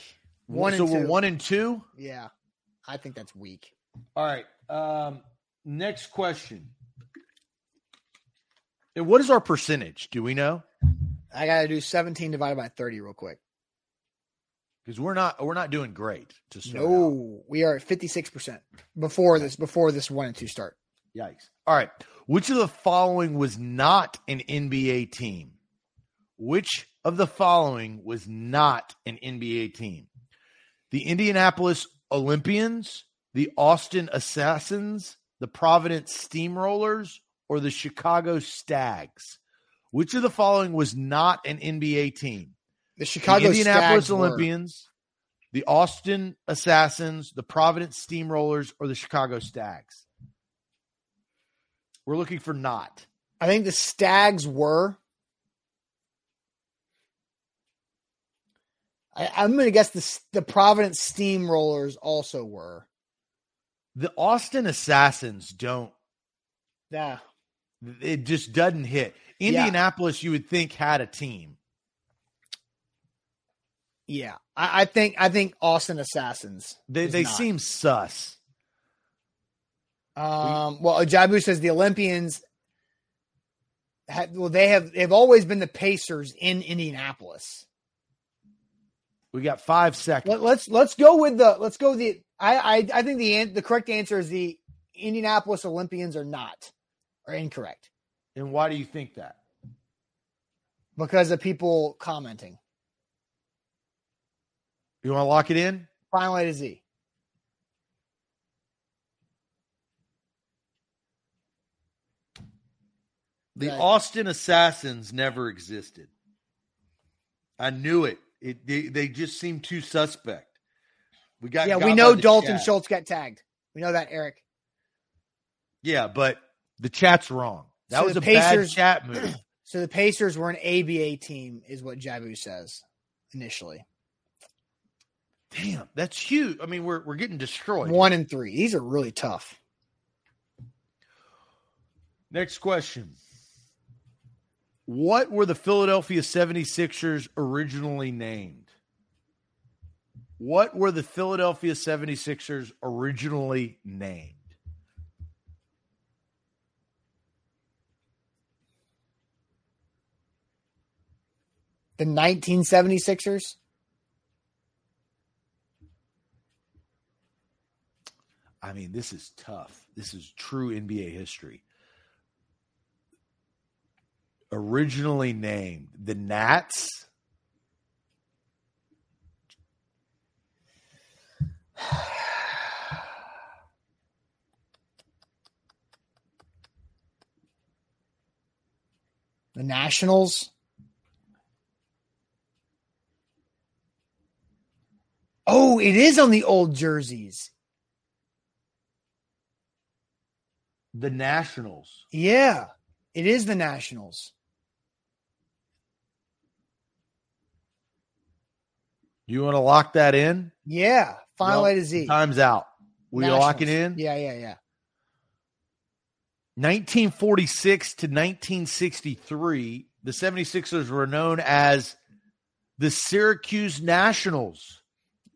One so and we're two. one and two. Yeah. I think that's weak. All right. Um, next question. And what is our percentage? Do we know? I got to do 17 divided by 30 real quick. Because we're not we're not doing great to start. out. No, we are at 56% before this before this 1 and 2 start. Yikes. All right. Which of the following was not an NBA team? Which of the following was not an NBA team? The Indianapolis Olympians, the Austin Assassins, the Providence Steamrollers, or the Chicago Stags? Which of the following was not an NBA team? The Chicago the Indianapolis Stags were- Olympians, the Austin Assassins, the Providence Steamrollers, or the Chicago Stags? We're looking for not. I think the Stags were. I, I'm going to guess the the Providence Steamrollers also were. The Austin Assassins don't. Yeah, It just doesn't hit. Yeah. Indianapolis, you would think had a team. yeah. I, I think I think Austin Assassins. They they not. seem sus. Um, well, Jabu says the Olympians. Had, well, they have they've always been the Pacers in Indianapolis. We got five seconds. Let, let's let's go with the let's go with the I I, I think the the correct answer is the Indianapolis Olympians are not are incorrect and why do you think that? because of people commenting. You want to lock it in? Final A to Z. The Austin Assassins never existed. I knew it. It they, they just seem too suspect. We got Yeah, we know Dalton chat. Schultz got tagged. We know that, Eric. Yeah, but the chat's wrong. That So was a Pacers- bad chat move. (clears throat) So the Pacers were an ABA team, is what Jabu says initially. Damn, that's huge. I mean, we're we're getting destroyed. One and three. These are really tough. Next question. What were the Philadelphia 76ers originally named? What were the Philadelphia 76ers originally named? The 1976ers. I mean, this is tough. This is true NBA history. Originally named the Nats. (sighs) The Nationals. Oh, it is on the old jerseys. The Nationals. Yeah, it is the Nationals. You want to lock that in? Yeah, final Well, A to Z. Time's out. We lock it in? Yeah, yeah, yeah. 1946 to 1963, the 76ers were known as The Syracuse Nationals.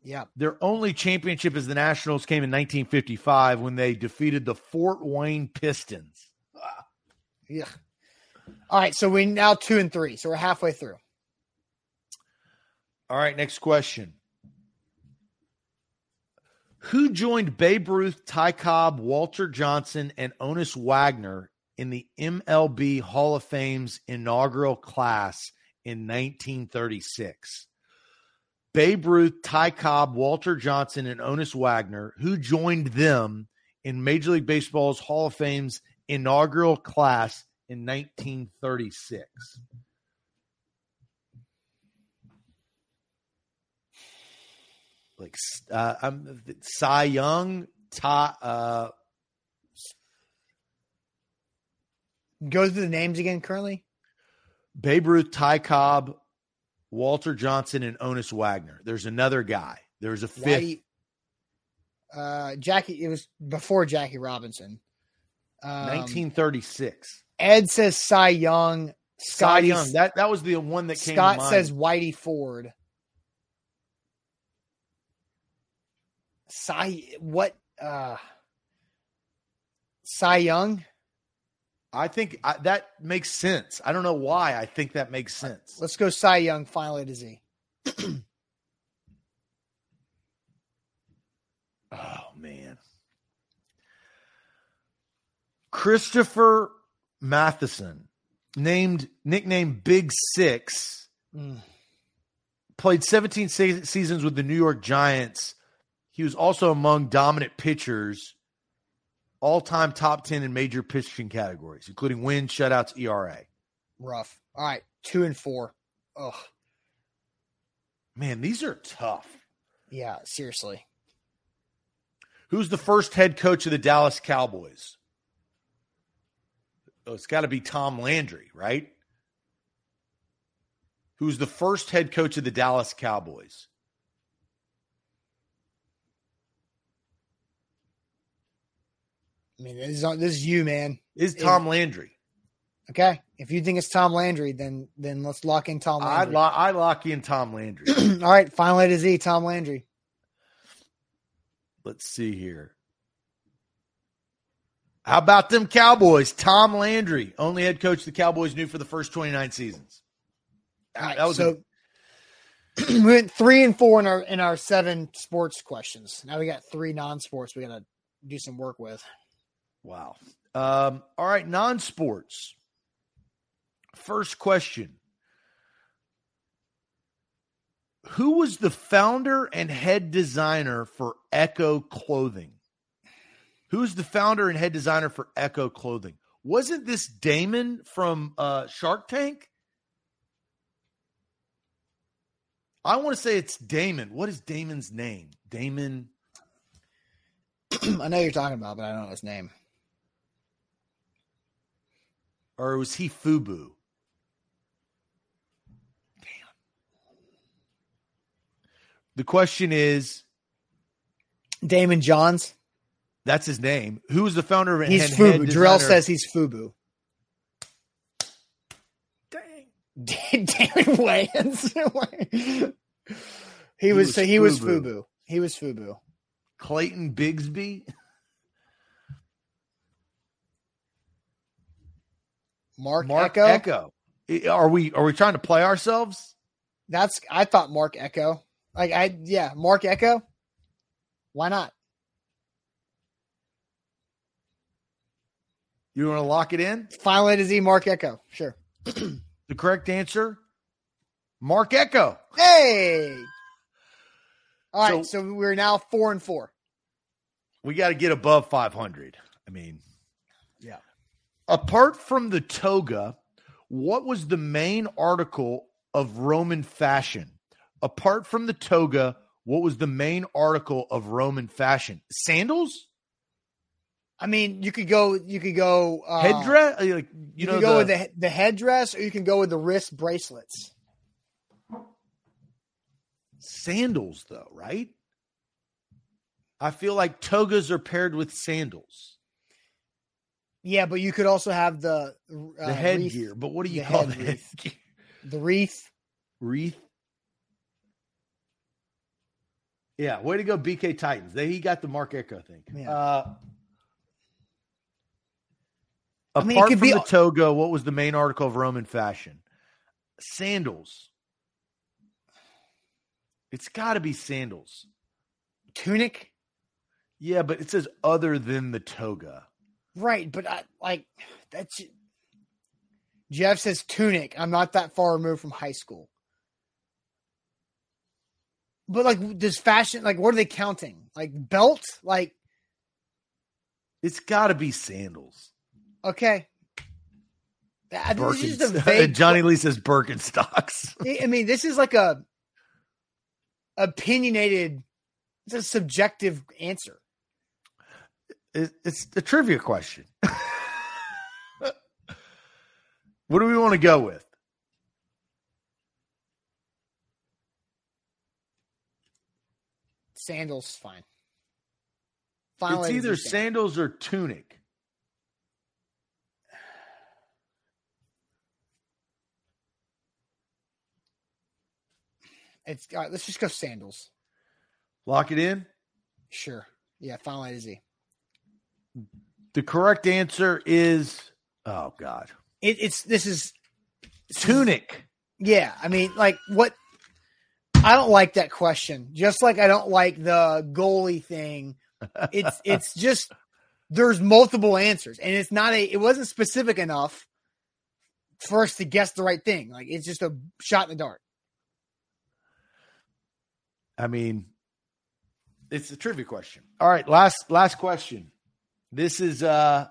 Yeah. Their only championship as the Nationals came in 1955 when they defeated the Fort Wayne Pistons. Yeah. All right. So we now two and three. So we're halfway through. All right. Next question. Who joined Babe Ruth, Ty Cobb, Walter Johnson, and Honus Wagner in the MLB Hall of Fame's inaugural class in 1936? Babe Ruth, Ty Cobb, Walter Johnson, and Honus Wagner, who joined them in Major League Baseball's Hall of Fame's inaugural class in 1936. Like uh, I'm Cy Young, Ta, uh, Go through the names again currently. Babe Ruth, Ty Cobb, Walter Johnson, and Honus Wagner. There's another guy. There's a fifth. Uh, Jackie. It was before Jackie Robinson. Um, 1936. Ed says Cy Young. Cy Scotty, Young. That that was the one that came. Scott says Whitey Ford. Cy what? Uh, Cy Young. I think I, that makes sense. I don't know why. I think that makes sense. Let's go Cy Young. Finally to Z. (clears throat) Oh man. Christopher Mathewson, named nicknamed Big Six, Mm. played 17 se- seasons with the New York Giants. He was also among dominant pitchers, all-time top 10 in major pitching categories, including wins, shutouts, ERA. Rough. All right, two and four. Ugh. Man, these are tough. Yeah, seriously. Who's the first head coach of the Dallas Cowboys? Oh, it's got to be Tom Landry, right? Who's the first head coach of the Dallas Cowboys? I mean, this is, this is you, man. Is Tom Landry? Okay, if you think it's Tom Landry, then then let's lock in Tom I Landry. lo- I lock in Tom Landry. (clears throat) All right, finally to Z, Tom Landry. Let's see here. How about them Cowboys? Tom Landry, only head coach the Cowboys knew for the first 29 seasons. All right, That was so (clears throat) we went three and four in our in our seven sports questions. Now we got three non-sports. We got to do some work with. Wow. Um, all right, non sports. First question Who was the founder and head designer for Ecko Clothing? Who's the founder and head designer for Ecko Clothing? Wasn't this Daymond from uh, Shark Tank? I want to say it's Daymond. What is Daymond's name? Daymond. (clears throat) I know you're talking about, but I don't know his name. Or was he Fubu? Damn. The question is, Daymond Johns. that's his name. Who is the founder of He's Fubu. Jarrell says he's Fubu. Dang. (laughs) Damon Wayans. (laughs) he, He was, was so he was Fubu. Fubu. He was Fubu. Clayton Bigsby. Marc, Marc Ecko. Ecko. Are we are we trying to play ourselves? That's I thought Marc Ecko. Like I yeah, Marc Ecko. Why not? You want to lock it in? Finally to Z Marc Ecko. Sure. (clears throat) The correct answer, Marc Ecko. Hey. All right, So- so, we're now four and four. We got to get above 500. I mean, Yeah. Apart from the toga, what was the main article of Roman fashion? Apart from the toga, what was the main article of Roman fashion? Sandals, I mean, you could go. You could go uh, headdress. Like, you, You, know, can go the, with the the headdress, or you can go with the wrist bracelets. sandals, though, right? I feel like togas are paired with sandals. Yeah, but you could also have the The uh, headgear, wreath, but what do you the call head the wreath. (laughs) headgear? the wreath. Wreath. Yeah, way to go, BK Titans. They he got the Marc Ecko thing. Yeah. Uh, I apart mean, it could from be- the toga, what was the main article of Roman fashion? Sandals. It's got to be sandals. Tunic, Yeah, but it says other than the toga. Right? But I like that's. Jeff says tunic. I'm not that far removed from high school. But like, does fashion like what are they counting? Like belt? Like It's got to be sandals. okay. I think this is just a (laughs) vague. Johnny Lee says Birkenstocks. I mean, this is like a opinionated. It's a subjective answer. It- it's a trivia question. what do we want to go with? Sandals, fine. Final it's either sandals. sandals or tunic. It's all right. Let's just go sandals. Lock it in. Sure. Yeah. Final A to Z. The correct answer is oh god. It, it's this is Tunic. yeah. I mean, like what? I don't like that question. Just like I don't like the goalie thing. It's (laughs) it's just there's multiple answers, and it's not a. It wasn't specific enough for us to guess the right thing. Like it's just a shot in the dark. I mean, it's a trivia question. All right, last last question. This is uh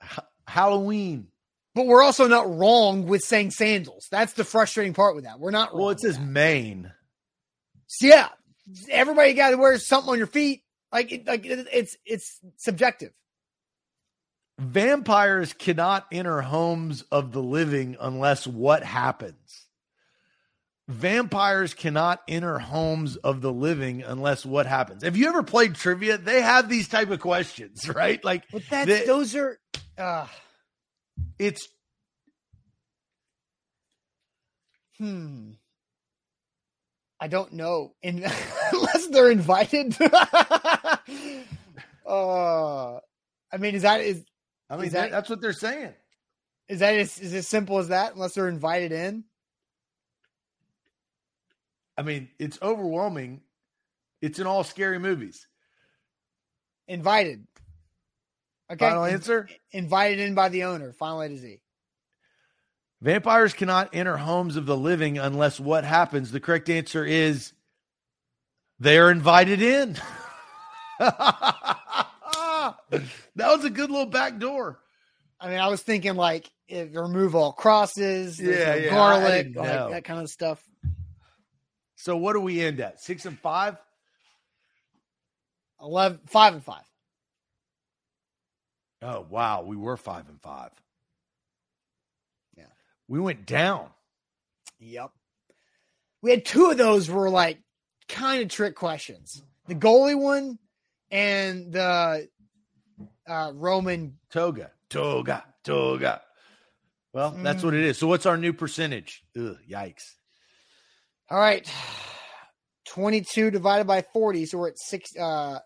Ha- Halloween. But we're also not wrong with saying sandals. That's the frustrating part with that. We're not wrong. Well, it says. Maine. So, yeah, everybody got to wear something on your feet. Like, it, like it, it's it's subjective. Vampires cannot enter homes of the living unless what happens? Vampires cannot enter homes of the living unless what happens. Have you ever played trivia? They have these type of questions, (laughs) right? Like But that's those are. Uh, it's hmm. I don't know, In, (laughs) unless they're invited. (laughs) uh, I mean, is that is I mean Is that- that, that's what they're saying. is that as, is as simple as that? Unless they're invited in. I mean, it's overwhelming. It's in all scary movies. Invited. Okay. Final in- answer? Invited in by the owner. Final A to Z. Vampires cannot enter homes of the living unless what happens? The correct answer is they are invited in. (laughs) that was a good little back door. I mean, I was thinking like if remove all crosses, Yeah, no yeah, garlic, like that kind of stuff. So what do we end at? Six and five? 11, five and five. Oh wow, we were five and five. Yeah. We went down. Yep. We had two of those were like kind of trick questions. The goalie one and the uh, Roman. Toga. Toga. Toga. Well, that's what it is. So what's our new percentage? Ugh, yikes. All right. 22 divided by 40. So we're at six, uh,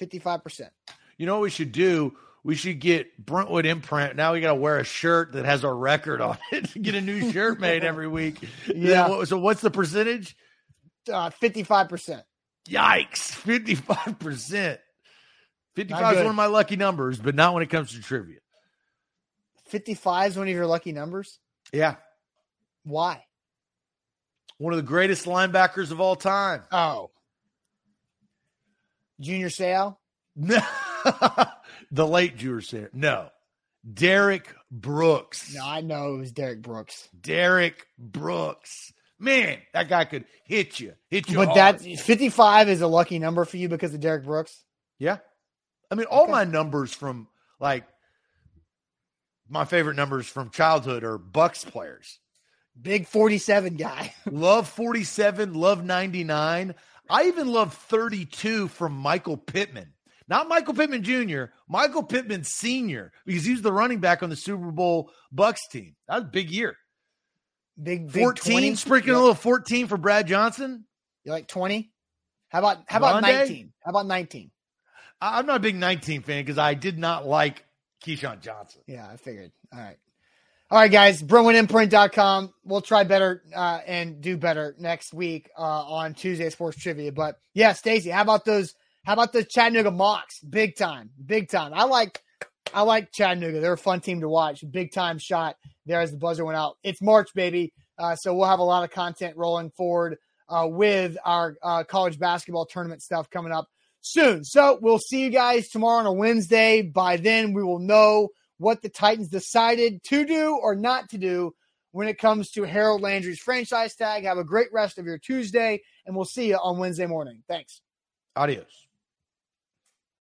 55%. You know what we should do? We should get Brentwood imprint. Now we got to wear a shirt that has our record on it. get a new shirt made (laughs) every week. Yeah. What- So what's the percentage? Uh, 55%. Yikes. 55%. 55 is one of my lucky numbers, but not when it comes to trivia. 55 is one of your lucky numbers. Yeah. Why? One of the greatest linebackers of all time. Oh. Junior Seau? No. (laughs) the late Junior Seau. No. Derrick Brooks. No, I know it was Derrick Brooks. Derrick Brooks. Man, that guy could hit you. Hit you. But hard. that's 55 is a lucky number for you because of Derrick Brooks. Yeah. I mean, all Okay. my numbers from like my favorite numbers from childhood are Bucs players. Big 47 guy. (laughs) Love 47, love 99. I even love 32 from Michael Pittman. Not Michael Pittman Jr., Michael Pittman Sr., because he was the running back on the Super Bowl Bucs team. That was a big year. Big, big 14, 20? sprinkling a little 14 for Brad Johnson. you like 20? How about how about Rondé? 19? How about 19? I- I'm not a big 19 fan because I did not like Keyshawn Johnson. Yeah, I figured. All right. All right, guys. BruinImprint.com. We'll try better uh, and do better next week uh, on Tuesday Sports Trivia. But yeah, Stacy, how about those? How about the Chattanooga Mocs? Big time, big time. I like, I like Chattanooga. They're a fun team to watch. Big time shot there as the buzzer went out. It's March, baby. Uh, so we'll have a lot of content rolling forward uh, with our uh, college basketball tournament stuff coming up soon. So we'll see you guys tomorrow on a Wednesday. By then, we will know what the Titans decided to do or not to do when it comes to Harold Landry's franchise tag. Have a great rest of your Tuesday, and we'll see you on Wednesday morning. Thanks. Adios.